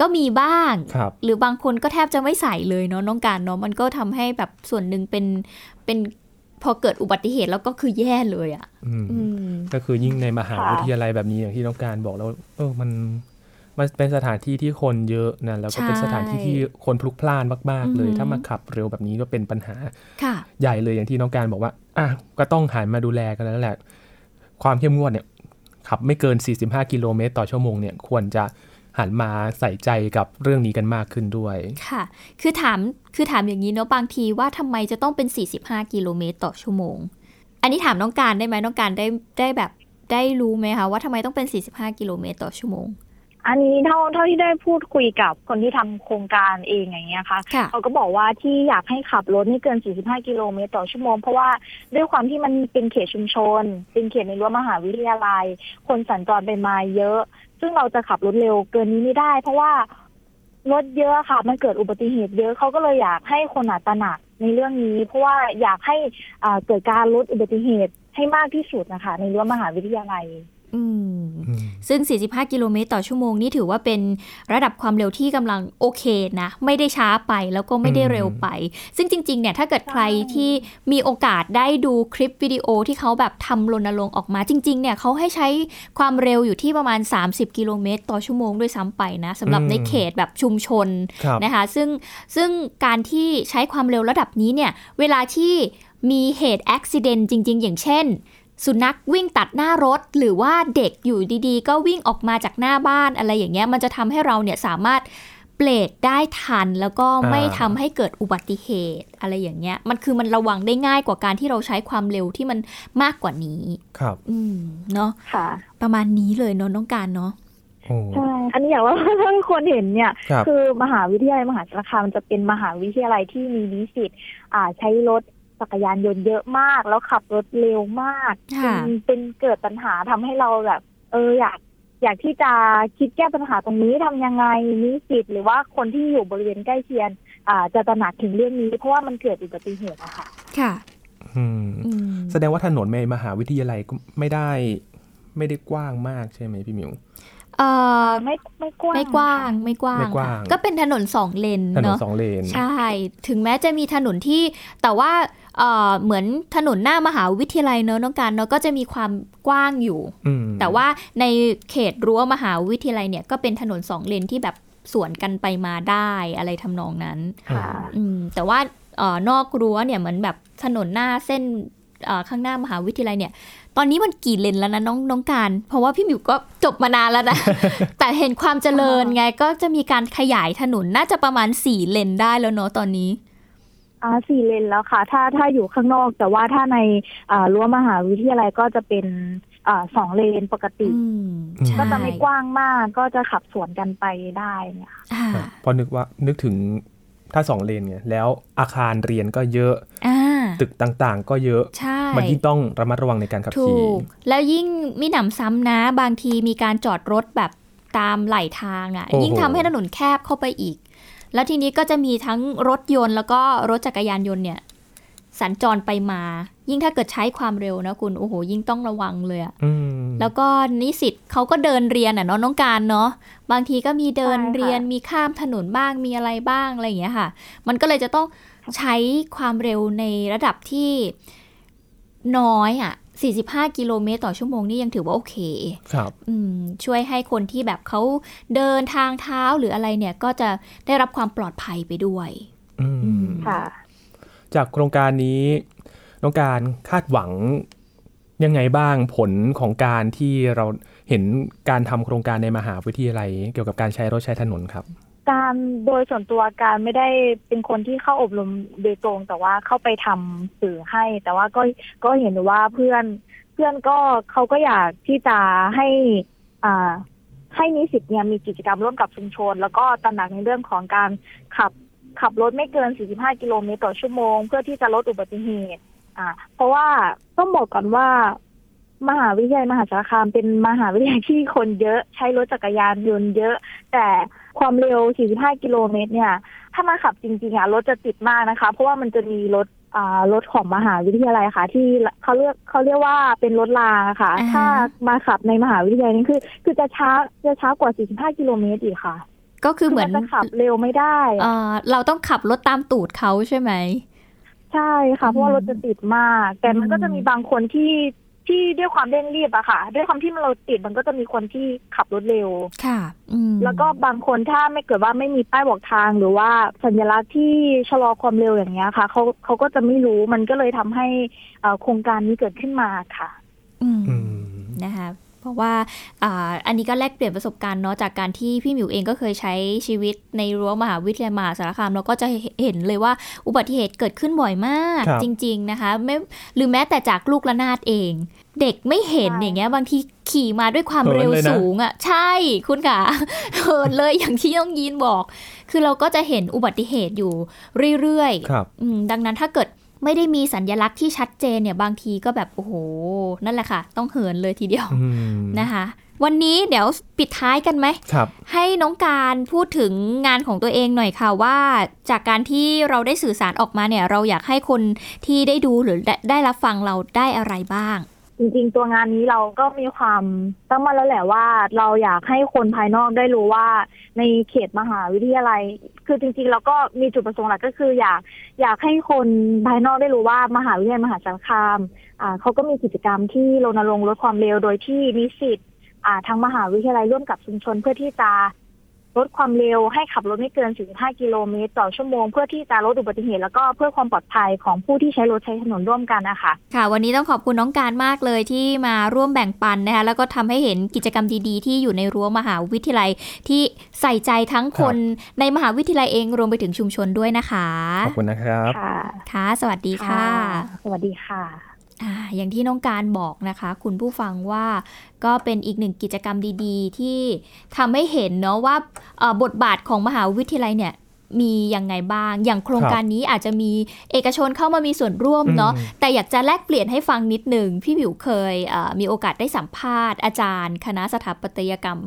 ก็มีบ้างครับหรือบางคนก็แทบจะไม่ใส่เลยเนาะน้องการเนาะมันก็ทำให้แบบส่วนหนึ่งเป็นเป็นพอเกิดอุบัติเหตุแล้วก็คือแย่เลยอะ่ะอืมอืมก็คือยิ่งในมหาค่ะวิทยาลัยแบบนี้อย่างที่น้องการบอกแล้ว เออมันมันเป็นสถานที่ที่คนเยอะนะแล้วก็เป็นใช่สถานที่ที่คนพลุกพล่านมาก ๆ เลยอือหือถ้ามาขับเร็วแบบนี้ก็เป็นปัญหาค่ะใหญ่เลยอย่างที่น้องการบอกว่าอะก็ต้องหันมาดูแลกันแล้วแหละ ความเข้มงวดเนี่ยขับไม่เกิน 45 กิโลเมตรต่อชั่วโมงเนี่ยควรจะหันมาใส่ใจกับเรื่องนี้กันมากขึ้นด้วย ค่ะ คือถาม คือถามอย่างนี้เนาะบางทีว่าทำไมจะต้องเป็น 45 กิโลเมตรต่อชั่วโมง อันนี้ถามน้องการได้ไหมน้องการได้ได้แบบได้รู้ไหมคะว่าทำไมต้องเป็น 45 กิโลเมตรต่อชั่วโมง อันนี้เท่าเท่าที่ได้พูดคุยกับคนที่ทำโครงการเองอย่างเงี้ยค่ะค่ะเขาก็บอกว่าที่อยากให้ขับรถไม่เกิน 45 กิโลเมตรต่อชั่วโมง เพราะว่าด้วยความที่มันเป็นเขตชุมชน เป็นเขตในรั้วมหาวิทยาลัย คนสัญจรไปมาเยอะ ซึ่งเราจะขับรถเร็วเกินนี้ไม่ได้ เพราะว่ารถเยอะค่ะ มันเกิดอุบัติเหตุเยอะเขาก็เลยอยากให้คนอะตระหนักในเรื่องนี้ เพราะว่าอยากให้อ่าเกิดการลดอุบัติเหตุให้มากที่สุดนะคะ ในรั้วมหาวิทยาลัยอืม ซึ่ง 45 กิโลเมตรต่อชั่วโมงนี่ถือว่าเป็นระดับความเร็วที่กำลังโอเคนะ ไม่ได้ช้าไปแล้วก็ไม่ได้เร็วไป ซึ่งจริง ๆ เนี่ยถ้าเกิดใครที่มีโอกาสได้ดูคลิปวิดีโอที่เขาแบบทำรณรงค์ออกมาจริง ๆ เนี่ยเขาให้ใช้ความเร็วอยู่ที่ประมาณ 30 กิโลเมตร ต่อชั่วโมงด้วยซ้ำไปนะสำหรับอืมในเขตแบบชุมชนครับนะคะซึ่งซึ่งการที่ใช้ความเร็วระดับนี้เนี่ยเวลาที่มีเหตุอุบิเหตุจริง ๆ อย่างเช่น สุนัขวิ่งตัดหน้ารถ หรือว่าเด็กอยู่ดีๆ ก็วิ่งออกมาจากหน้าบ้านอะไรอย่างเงี้ยมันจะทำให้เราเนี่ยสามารถเบรกได้ทันแล้วก็ไม่อ่าทำให้เกิดอุบัติเหตุอะไรอย่างเงี้ย มันคือมันระวังได้ง่ายกว่าการที่เราใช้ความเร็วที่มันมากกว่านี้ ครับ อืมเนาะค่ะ ประมาณนี้เลยเนาะน้องการเนาะโอ้ใช่อันนี้อยากว่าถ้าคนเห็นเนี่ยครับคือมหาวิทยาลัยมหาสารคามจะเป็นมหาวิทยาลัยที่มีนิสิตอ่าใช้รถ จักรยานยนต์เยอะมาก แล้วขับรถเร็วมากค่ะเป็นเป็นเกิดปัญหาทำให้เราแบบ เอออยากอยากที่จะคิดแก้ปัญหาตรงนี้ทำยังไงนิสิตหรือว่าคนที่อยู่บริเวณใกล้เคียงอ่าจะตระหนักถึงเรื่องนี้ เพราะว่ามันเกิดอุบัติเหตุอะค่ะค่ะอืมอืมแสดงว่าถนนในมหาวิทยาลัยก็ไม่ได้ ไม่ได้กว้างมากใช่ไหมพี่หมิว เอ่อไม่ไม่กว้างไม่กว้างค่ะไม่กว้างไม่กว้างค่ะก็เป็นถนนสองเลนถนนเนาะสองเลน ใช่ ถึงแม้จะมีถนนที่แต่ว่าเอ่อเหมือนถนนหน้ามหาวิทยาลัยเนอะน้องการเนอะก็จะมีความกว้างอยู่อืมแต่ว่าในเขตรั้วมหาวิทยาลัยเนี่ยก็เป็นถนนสองเลนที่แบบสวนกันไปมาได้อะไรทำนองนั้นค่ะอืมแต่ว่าเอ่อนอกรั้วเนี่ยเหมือนแบบถนนหน้าเส้นเอ่อข้างหน้ามหาวิทยาลัยเนี่ย ตอนนี้มันกี่เลนแล้วนะน้องน้องการ เพราะว่าพี่หมิวก็จบมานานแล้วนะ แต่เห็นความเจริญไงก็จะมีการขยายถนนน่าจะประมาณสี่เลนได้แล้วเนาะตอนนี้อ่าสี่เลนแล้วค่ะ ถ้าถ้าอยู่ข้างนอก แต่ว่าถ้าในอ่ารั้วมหาวิทยาลัยก็จะเป็นอ่าสองเลนปกติอืมอืมใช่ก็จะไม่กว้างมากก็จะขับสวนกันไปได้เนี่ยค่ะอ่าครับพอนึกว่านึกถึง ถ้าสองเลนไงแล้วอาคารเรียนก็เยอะอ่าตึกต่างๆ ก็เยอะใช่มันยิ่งต้องระมัดระวังในการขับถูขี่กแล้วยิ่งมีหนำซ้ำนะ บางทีมีการจอดรถแบบตามไหลทางอะ่ะโอ้โหยิ่งทำให้ถนนแคบเข้าไปอีก แล้วทีนี้ก็จะมีทั้งรถยนต์แล้วก็รถจักรยานยนต์เนี่ย สัญจรไปมา ยิ่งถ้าเกิดใช้ความเร็วนะคุณ โอ้โห ยิ่งต้องระวังเลยอะอืมแล้วก็นิสิตเขาก็เดินเรียนอะเนาะน้องการเนาะ บางทีก็มีเดินใช่ค่ะเรียน มีข้ามถนนบ้าง มีอะไรบ้างอะไรอย่างเงี้ยค่ะ มันก็เลยจะต้องใช้ความเร็วในระดับที่น้อยอะ45 กิโลเมตรต่อชั่วโมงนี่ยังถือว่าโอเค ครับ อืม ช่วยให้คนที่แบบเขาเดินทางเท้าหรืออะไรเนี่ย ก็จะได้รับความปลอดภัยไปด้วย อืมอืมค่ะ จากโครงการนี้ น้องการคาดหวังยังไงบ้างผลของการที่เราเห็นการทำโครงการในมหาวิทยาลัย เกี่ยวกับการใช้รถใช้ถนนครับ การโดยส่วนตัวการไม่ได้เป็นคนที่เข้าอบรมโดยตรง แต่ว่าเข้าไปทำสื่อให้ แต่ว่าก็ก็เห็นว่าเพื่อนเพื่อนก็เขาก็อยากที่จะให้อ่าให้นิสิตเนี่ยมีกิจกรรมร่วมกับชุมชน แล้วก็ตระหนักในเรื่องของการขับขับรถไม่เกิน 45 กิโลเมตรต่อชั่วโมง เพื่อที่จะลดอุบัติเหตุ อ่า เพราะว่าต้องบอกก่อนว่ามหาวิทยาลัยมหาสารคามเป็นมหาวิทยาลัยที่คนเยอะใช้รถจักรยานยนต์เยอะ แต่ความเร็ว 45 กิโลเมตรเนี่ย ถ้ามาขับจริงๆอะรถจะติดมากนะคะ เพราะว่ามันจะมีรถอ่ารถของมหาวิทยาลัยค่ะ ที่เขาเรียกเขาเรียกว่าเป็นรถรางอะค่ะอ่าฮะถ้ามาขับในมหาวิทยาลัยนี่คือ คือจะช้าจะช้ากว่า 45 กิโลเมตรอีกค่ะ ก็คือเหมือนจะขับเร็วไม่ได้เอ่อเราต้องขับรถตามตูดเขาใช่ไหม ใช่ค่ะ เพราะว่ารถจะติดมาก แต่มันก็จะมีบางคนที่ที่ด้วยความเร่งรีบอะค่ะ ด้วยความที่มันเราติดมันก็จะมีคนที่ขับรถเร็วค่ะอืมแล้วก็บางคนถ้าไม่เกิดว่าไม่มีป้ายบอกทางหรือว่าสัญลักษณ์ที่ชะลอความเร็วอย่างเงี้ยค่ะเขาเขาก็จะไม่รู้มันก็เลยทำให้เอ่อโครงการนี้เกิดขึ้นมาค่ะ อืมอืมนะคะ เพราะว่าอ่าอันนี้ก็แลกเปลี่ยนประสบการณ์เนาะจากการที่พี่หมิวเองก็เคยใช้ชีวิตในรั้วมหาวิทยาลัยมหาสารคามเราก็จะเห็นเลยว่าอุบัติเหตุเกิดขึ้นบ่อยมากครับจริง ๆนะคะไม่หรือแม้แต่จากลูกระนาดเอง เด็กไม่เห็นใช่อย่างเงี้ยบางทีขี่มาด้วยความเร็วเหินเลยนะสูงอะ่ะใช่คุณค่ะเหินเลยอย่างที่น้องยีนบอก คือเราก็จะเห็นอุบัติเหตุอยู่เรื่อยๆครับอืมดังนั้นถ้าเกิด ไม่ได้มีสัญลักษณ์ที่ชัดเจนเนี่ยบางทีก็แบบโอ้โห นั่นแหละค่ะ ต้องเหินเลยทีเดียวอืมนะคะ วันนี้เดี๋ยวปิดท้ายกันไหมครับ ให้น้องการพูดถึงงานของตัวเองหน่อยค่ะว่า จากการที่เราได้สื่อสารออกมาเนี่ย เราอยากให้คนที่ได้ดูหรือได้ได้รับฟังเราได้อะไรบ้าง จริงๆ ตัวงานนี้เราก็มีความตั้งมั่นแล้วแหละว่า เราอยากให้คนภายนอกได้รู้ว่า ในเขตมหาวิทยาลัย คือจริงๆ เราก็มีจุดประสงค์หลักก็คืออยากอยากให้คนภายนอกได้รู้ว่ามหาวิทยาลัยมหาสารคามอ่าเขาก็มีกิจกรรมที่รณรงค์ลดความเร็วโดยที่นิสิตอ่าทั้งมหาวิทยาลัยร่วมกับชุมชนเพื่อที่จะ ลดความเร็วให้ขับรถไม่เกิน 45 กิโลเมตรต่อชั่วโมง เพื่อที่จะลดอุบัติเหตุแล้วก็เพื่อความปลอดภัยของผู้ที่ใช้รถใช้ถนนร่วมกันนะคะค่ะ วันนี้ต้องขอบคุณน้องการมากเลยที่มาร่วมแบ่งปันนะคะแล้วก็ทำให้เห็นกิจกรรมดีๆ ที่อยู่ในรั้วมหาวิทยาลัยที่ใส่ใจทั้งคนในมหาวิทยาลัยเองรวมไปถึงชุมชนด้วยนะคะขอบคุณนะครับค่ะค่ะสวัสดีค่ะ สวัสดีค่ะ ออย่างที่น้องการบอกนะคะ คุณผู้ฟังว่าก็เป็นอีกหนึ่งกิจกรรมดี ๆ ที่ทำให้เห็นเนาะว่าบทบาทของมหาวิทยาลัยเนี่ย มียังไงบ้าง อย่างโครงการนี้อาจจะมีเอกชนเข้ามามีส่วนร่วมเนาะอืมแต่อยากจะแลกเปลี่ยนให้ฟังนิดหนึ่งพี่ผิวเคยเอ่อมีโอกาสได้สัมภาษณ์อาจารย์ คณะสถาปัตยกรรม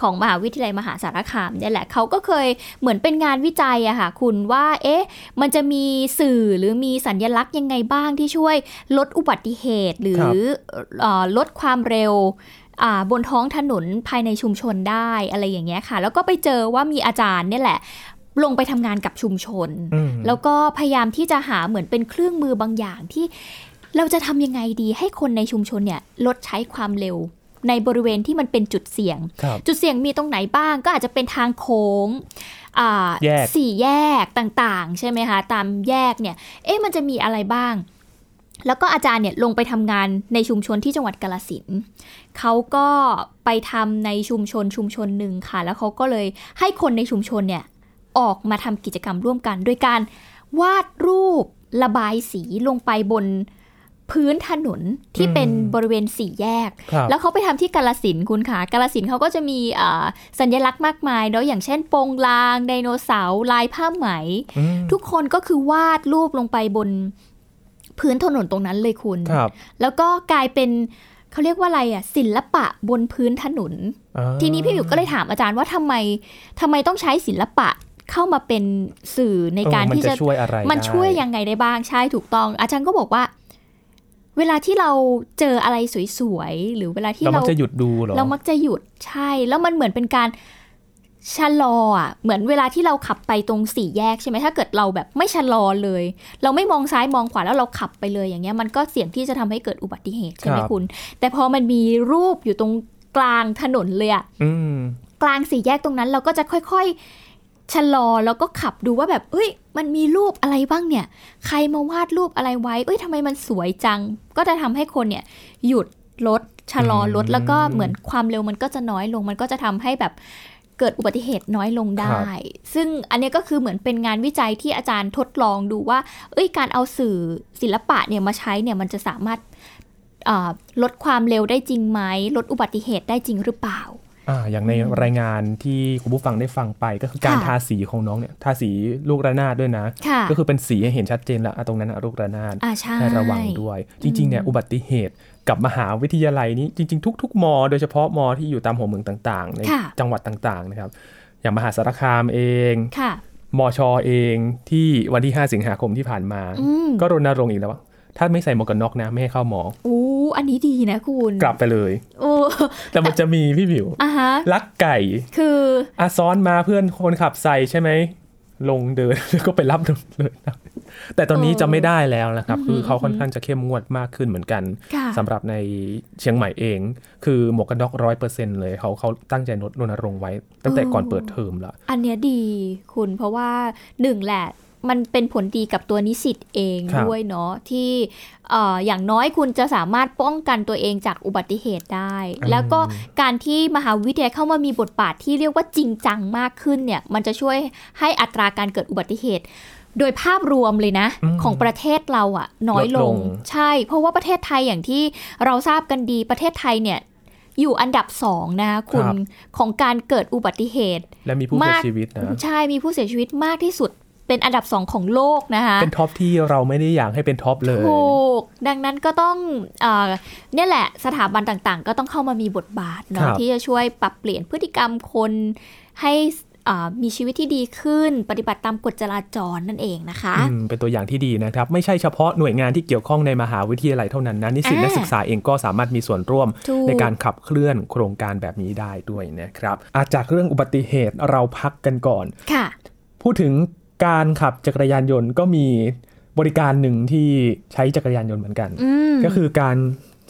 ของมหาวิทยาลัยมหาสารคามเนี่ยแหละเขาก็เคยเหมือนเป็นงานวิจัยอะค่ะคุณว่า เอ๊ะ มันจะมีสื่อหรือมีสัญญลักษณ์ยังไงบ้างที่ช่วยลดอุบัติเหตุหรือเออลดความเร็วอ่าบนท้องถนนภายในชุมชนได้อะไรอย่างเงี้ยค่ะ แล้วก็ไปเจอว่ามีอาจารย์เนี่ยแหละ ลงไปทำงานกับชุมชนอืมแล้วก็พยายามที่จะหาเหมือนเป็นเครื่องมือบางอย่างที่เราจะทำยังไงดีให้คนในชุมชนเนี่ยลดใช้ความเร็วในบริเวณที่มันเป็นจุดเสี่ยงครับจุดเสี่ยงมีตรงไหนบ้างก็อาจจะเป็นทางโค้งอ่าแยกสี่แยกต่างๆ ใช่ไหมคะตามแยกเนี่ยเอ๊ะมันจะมีอะไรบ้าง แล้วก็อาจารย์เนี่ยลงไปทำงานในชุมชนที่จังหวัดกาลสินธุ์เขาก็ไปทำในชุมชนชุมชนหนึ่งค่ะ แล้วเขาก็เลยให้คนในชุมชนเนี่ย ออกมาทำกิจกรรมร่วมกัน โดยการวาดรูประบายสีลงไปบนพื้นถนนที่เป็นอืมบริเวณสี่แยกครับแล้วเขาไปทำที่กาลสินธุ์คุณค่ะกาลสินธุ์เขาก็จะมีอ่าสัญลักษณ์มากมายเนาะอย่างเช่นโปงลาง ไดโนเสาร์ลายผ้าไหมอืมทุกคนก็คือวาดรูปลงไปบนพื้นถนนตรงนั้นเลยคุณครับแล้วก็กลายเป็นเขาเรียกว่าอะไรอะศิลปะบนพื้นถนนอ่าทีนี้พี่หมิวก็เลยถามอาจารย์ว่าทำไมทำไมต้องใช้ศิลปะ เข้ามาเป็นสื่อในการเออมันที่จะช่วยอะไรมันได้ช่วยยังไงได้บ้างใช่ถูกต้อง อาจารย์ก็บอกว่า เวลาที่เราเจออะไรสวยๆหรือเวลาที่เรามัเรากจะหยุดดูเหรอเรามักจะหยุดใช่ แล้วมันเหมือนเป็นการชะลออะเหมือนเวลาที่เราขับไปตรงสี่แยกใช่ไหมถ้าเกิดเราแบบไม่ชะลอเลย เราไม่มองซ้ายมองขวาแล้วเราขับไปเลยอย่างเงี้ยมันก็เสี่ยงที่จะทำให้เกิดอุบัติเหตุใช่ไหมครับคุณ แต่พอมันมีรูปอยู่ตรงกลางถนนเลยอะอืมกลางสี่แยกตรงนั้นเราก็จะค่อยๆ ชะลอแล้วก็ขับดูว่าแบบ เอ้ย มันมีรูปอะไรบ้างเนี่ย ใครมาวาดรูปอะไรไว้ เอ้ยทำไมมันสวยจัง ก็จะทำให้คนเนี่ย หยุดรถชะลอรถอืมแล้วก็เหมือนความเร็วมันก็จะน้อยลง มันก็จะทำให้แบบเกิดอุบัติเหตุน้อยลงได้ ซึ่งอันเนี้ยก็คือเหมือนเป็นงานวิจัยที่อาจารย์ทดลองดูว่า เอ้ย การเอาสื่อศิลปะเนี่ยมาใช้เนี่ยมันจะสามารถอ่าลดความเร็วได้จริงไหมลดอุบัติเหตุได้จริงหรือเปล่า อ่าอย่างในรายงานที่คุณผู้ฟังได้ฟังไปก็คือการค่ะทาสีของน้องเนี่ยทาสีลูกระนาดด้วยนะค่ะก็คือเป็นสีให้เห็นชัดเจนละอะตรงนั้นอะลูกระนาดอ่าใช่ให้ระวังด้วย จริงๆเนี่ยอุบัติเหตุกับมหาวิทยาลัยนี้จริง ๆ ทุก ๆ มอ โดยเฉพาะมอที่อยู่ตามหัวเมืองต่างๆ ในค่ะจังหวัดต่างๆนะครับ อย่างมหาสารคามเองค่ะมอชอเองที่วันที่ 5 สิงหาคมที่ผ่านมาอืมก็รณรงค์อีกแล้วว่า ถ้าไม่ใส่หมวกกันน็อกนะไม่ให้เข้าหมออู้อันนี้ดีนะคุณกลับไปเลยโอ้แต่มันจะมีพี่ผิวอะฮะลักไก่ คืออาซ้อนมาเพื่อนคนขับใส่ใช่ไหมลงเดินแล้วก็ไปรับเลยนะแต่ตอนนี้เออจะไม่ได้แล้วนะครับอืมคือเขาอืมค่อนข้างจะเข้มงวดมากขึ้นเหมือนกันค่ะสำหรับในเชียงใหม่เอง คือหมวกกันน็อกร้อยเปอร์เซ็นเลยเขาเขาตั้งใจรณรงค์ไว้ ตั้งแต่ก่อนเปิดเทอมแล้วอันเนี้ยดีคุณเพราะว่าหนึ่งแหละ มันเป็นผลดีกับตัวนิสิตเองครับด้วยเนาะที่เอ่ออย่างน้อยคุณจะสามารถป้องกันตัวเองจากอุบัติเหตุได้ แล้วก็การที่มหาวิทยาลัยเข้ามามีบทบาทที่เรียกว่าจริงจังมากขึ้นเนี่ยมันจะช่วยให้อัตราการเกิดอุบัติเหตุ โดยภาพรวมเลยนะอืมของประเทศเราอะน้อยลลดลงงใช่ เพราะว่าประเทศไทยอย่างที่เราทราบกันดีประเทศไทยเนี่ยอยู่อันดับสองนะคะคุณของการเกิดอุบัติเหตุ และมีผู้เสียมากชีวิตนะใช่มีผู้เสียชีวิตมากที่สุด เป็นอันดับสองของโลกนะคะ เป็น to p ที่เราไม่ได้อยากให้เป็น top เลย ถูก ดังนั้นก็ต้องเออเนี่ยแหละสถาบันต่างๆ ก็ต้องเข้ามามีบทบาทคเนาะรับที่จะช่วยปรับเปลี่ยนพฤติกรรมคนให้อ่ามีชีวิตที่ดีขึ้นปฏิบัติตามกฎจราจรนั่นเองนะคะอืมเป็นตัวอย่างที่ดีนะครับ ไม่ใช่เฉพาะหน่วยงานที่เกี่ยวข้องในมหาวิทยาลัยเท่านั้นนะนิสิตอ่านักศึกษาเองก็สามารถมีส่วนร่วมถูกในการขับเคลื่อนโครงการแบบนี้ได้ด้วยนะครับอาจากเรื่องอุบัติเหตุเราพักกันก่อน ค่ะ พูดถึง การขับจักรยานยนต์ก็มีบริการหนึ่งที่ใช้จักรยานยนต์เหมือนกันอืมก็คือการ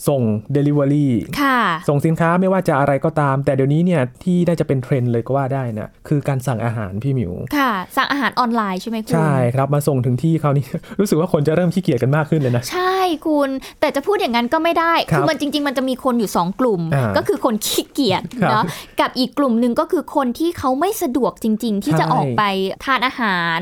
ส่ง Delivery ค่ะส่งสินค้าไม่ว่าจะอะไรก็ตาม แต่เดี๋ยวนี้เนี่ยที่น่าจะเป็นเทรนด์เลยก็ว่าได้นะคือการสั่งอาหารพี่หมิว ค่ะ สั่งอาหารออนไลน์ใช่ไหมคุณ ใช่ครับมาส่งถึงที่เขาวนี้ รู้สึกว่าคนจะเริ่มขี้เกียจกันมากขึ้นเลยนะ ใช่คุณ แต่จะพูดอย่างนั้นก็ไม่ได้ครับคือมันจริง ๆ มันจะมีคนอยู่ 2 กลุ่มอ่าก็คือคนขี้เกียจครับเนาะกับอีกกลุ่มหนึ่งก็คือคนที่เขาไม่สะดวกจริง ๆ ที่จะใช่ออกไปทานอาหาร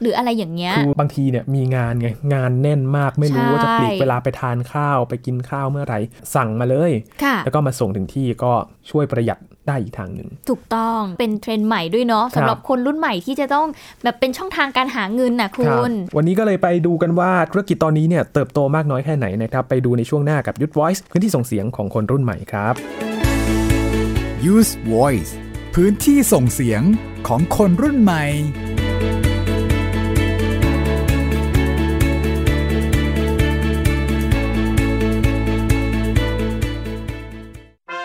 หรืออะไรอย่างเงี้ย คือบางทีเนี่ยมีงานไงงานแน่นมากไม่รู้ใช่ว่าจะปลีกเวลาไปทานข้าวไปกินข้าวเมื่อไหร่ สั่งมาเลยค่ะแล้วก็มาส่งถึงที่ก็ช่วยประหยัดได้อีกทางหนึ่ง ถูกต้องเป็นเทรนด์ใหม่ด้วยเนาะครับสำหรับคนรุ่นใหม่ที่จะต้องแบบเป็นช่องทางการหาเงินน่ะคุรับณวันนี้ก็เลยไปดูกันว่าธุรกิจตอนนี้เนี่ยเติบโตมากน้อยแค่ไหนนะครับไปดูในช่วงหน้ากับยุทธ Voice พื้นที่ส่งเสียงของคนรุ่นใหม่ครับ Use Voice พื้นที่ส่งเสียงของคนรุ่นใหม่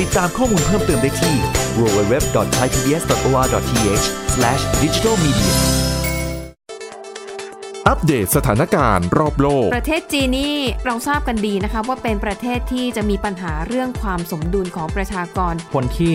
ติดตามข้อมูลเพิ่มเติมได้ที่ www.thaipbs.or.th/digitalmedia อัปเดตสถานการณ์รอบโลก ประเทศจีนนี่เราทราบกันดีนะคะว่าเป็นประเทศที่จะมีปัญหาเรื่องความสมดุลของประชากร คนที่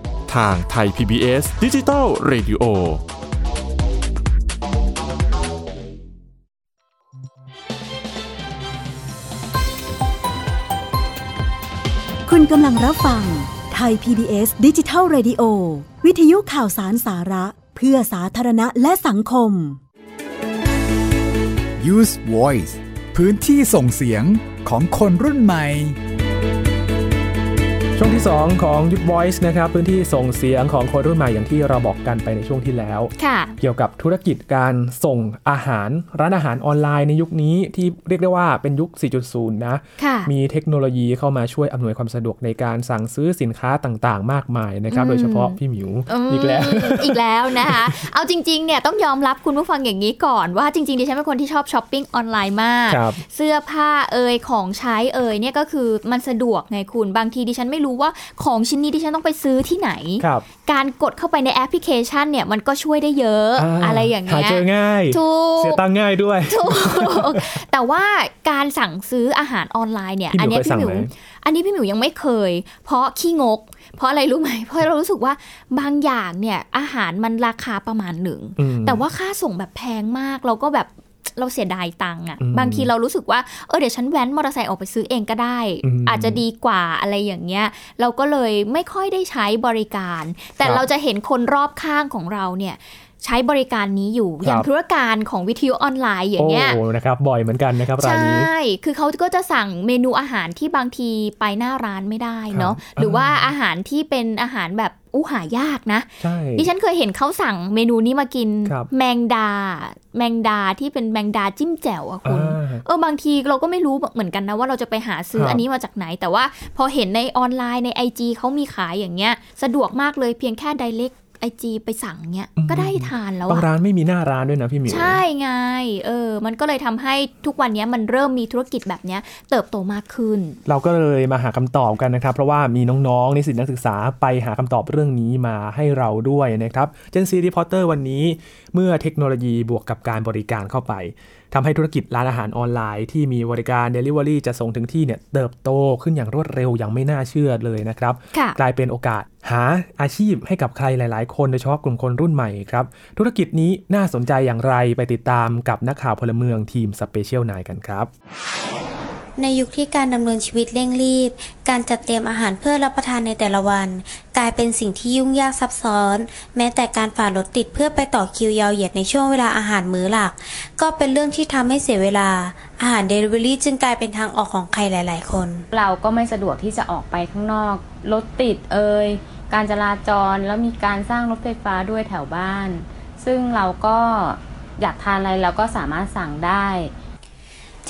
ทางไทย PBS ดิจิ t a l Radio คุณกำลังรับฟังไทย PBS ดิจิทัล Radio วิทยุข่าวสารสาระ เพื่อสาธารณะและสังคม Use Voice พื้นที่ส่งเสียงของคนรุ่นใหม่ ช่วงที่ 2 ของยุทธ Voice นะครับพื้นที่ส่งเสียงของคนรุ่นใหม่อย่างที่เราบอกกันไปในช่วงที่แล้วค่ะเกี่ยวกับธุรกิจการส่งอาหารร้านอาหารออนไลน์ในยุคนี้ที่เรียกได้ว่าเป็นยุค 4.0 นะค่ะมีเทคโนโลยีเข้ามาช่วยอำนวยความสะดวกในการสั่งซื้อสินค้าต่างๆ มากมายนะครับอืมโดยเฉพาะพี่หมิวมอีกแล้ว อีกแล้วนะคะ เอาจริงๆเนี่ยต้องยอมรับคุณผู้ฟังอย่างนี้ก่อนว่าจริงๆดิฉันเป็นคนที่ชอบช้อปปิ้งออนไลน์มากครับเสื้อผ้าเอ่ยของใช้เอ่ยเนี่ยก็คือมันสะดวกไงคุณบางทีดิฉันไม่รู้ว่าของชิ้นนี้ดิฉันต้องไปซื้อที่ไหนครับการกดเข้าไปในแอปพลิเคชันเนี่ยมันก็ช่วยได้เยอะาอะไรอย่างหาเงี้ยเจอง่ายถูกเสียตังค์ง่ายด้วยถูกแต่ว่าการสั่งซื้ออาหารออนไลน์เนี่ยพี่หมิวอัเนี้ยเคยสั่งพี่หมิวไหมอันนี้พี่หมิวยังไม่เคย เพราะขี้งก เพราะอะไรรู้ไหมเพราะเรารู้สึกว่าบางอย่างเนี่ยอาหารมันราคาประมาณหนึ่งอืมแต่ว่าค่าส่งแบบแพงมากเราก็แบบ เราเสียดายตังค์อะอืมบางทีเรารู้สึกว่า เออเดี๋ยวฉันแว้นมอเตอร์ไซค์ออกไปซื้อเองก็ได้อืมอาจจะดีกว่าอะไรอย่างเงี้ย เราก็เลยไม่ค่อยได้ใช้บริการ แต่ครับเราจะเห็นคนรอบข้างของเราเนี่ย ใช้บริการนี้อยู่ครับอย่างธุรการของวิทยุออนไลน์อย่างเงี้ยโอ้นะครับบ่อยเหมือนกันนะครับร้านใช่นี้คือเขาก็จะสั่งเมนูอาหารที่บางทีไปหน้าร้านไม่ได้เนาะครับหรือว่าอาหารที่เป็นอาหารแบบอู้หายากนะใช่ดิฉันเคยเห็นเขาสั่งเมนูนี้มากินครับแมงดา แมงดาที่เป็นแมงดาจิ้มแจ่วอะคุณอ่าเออบางทีเราก็ไม่รู้เหมือนกันนะว่าเราจะไปหาซื้อครับอันนี้มาจากไหน แต่ว่าพอเห็นในออนไลน์ใน IG เขามีขายอย่างเงี้ย สะดวกมากเลยเพียงแค่ direct IG ไปสั่งเงี้ยก็ได้ทานแล้วบางอะร้านไม่มีหน้าร้านด้วยนะพี่หมิวใช่ไงเออมันก็เลยทำให้ทุกวันนี้มันเริ่มมีธุรกิจแบบเนี้ยเติบโตมากขึ้น เราก็เลยมาหาคำตอบกันนะครับ เพราะว่ามีน้องๆนิสิตนักศึกษาไปหาคำตอบเรื่องนี้มาให้เราด้วยนะครับ Gen Z Reporter วันนี้ เมื่อเทคโนโลยีบวกกับการบริการเข้าไป ทำให้ธุรกิจร้านอาหารออนไลน์ที่มีบริการ Delivery จะส่งถึงที่เนี่ยเติบโตขึ้นอย่างรวดเร็วอย่างไม่น่าเชื่อเลยนะครับค่ะกลายเป็นโอกาสหาอาชีพให้กับใครหลาย ๆ คนโดยเฉพาะกลุ่มคนรุ่นใหม่ครับ ธุรกิจนี้น่าสนใจอย่างไรไปติดตามกับนักข่าวพลเมืองทีม Special Nine กันครับ ในยุคที่การดำเนินชีวิตเร่งรีบ การจัดเตรียมอาหารเพื่อรับประทานในแต่ละวัน กลายเป็นสิ่งที่ยุ่งยากซับซ้อน แม้แต่การฝ่ารถติดเพื่อไปต่อคิวยาวเหยียดในช่วงเวลาอาหารมื้อหลัก ก็เป็นเรื่องที่ทำให้เสียเวลา อาหารเดลิเวอรี่จึงกลายเป็นทางออกของใครหลาย ๆ คน เราก็ไม่สะดวกที่จะออกไปข้างนอกรถติดเอ่ยการจราจรแล้วมีการสร้างรถไฟฟ้าด้วยแถวบ้าน ซึ่งเราก็อยากทานอะไรเราก็สามารถสั่งได้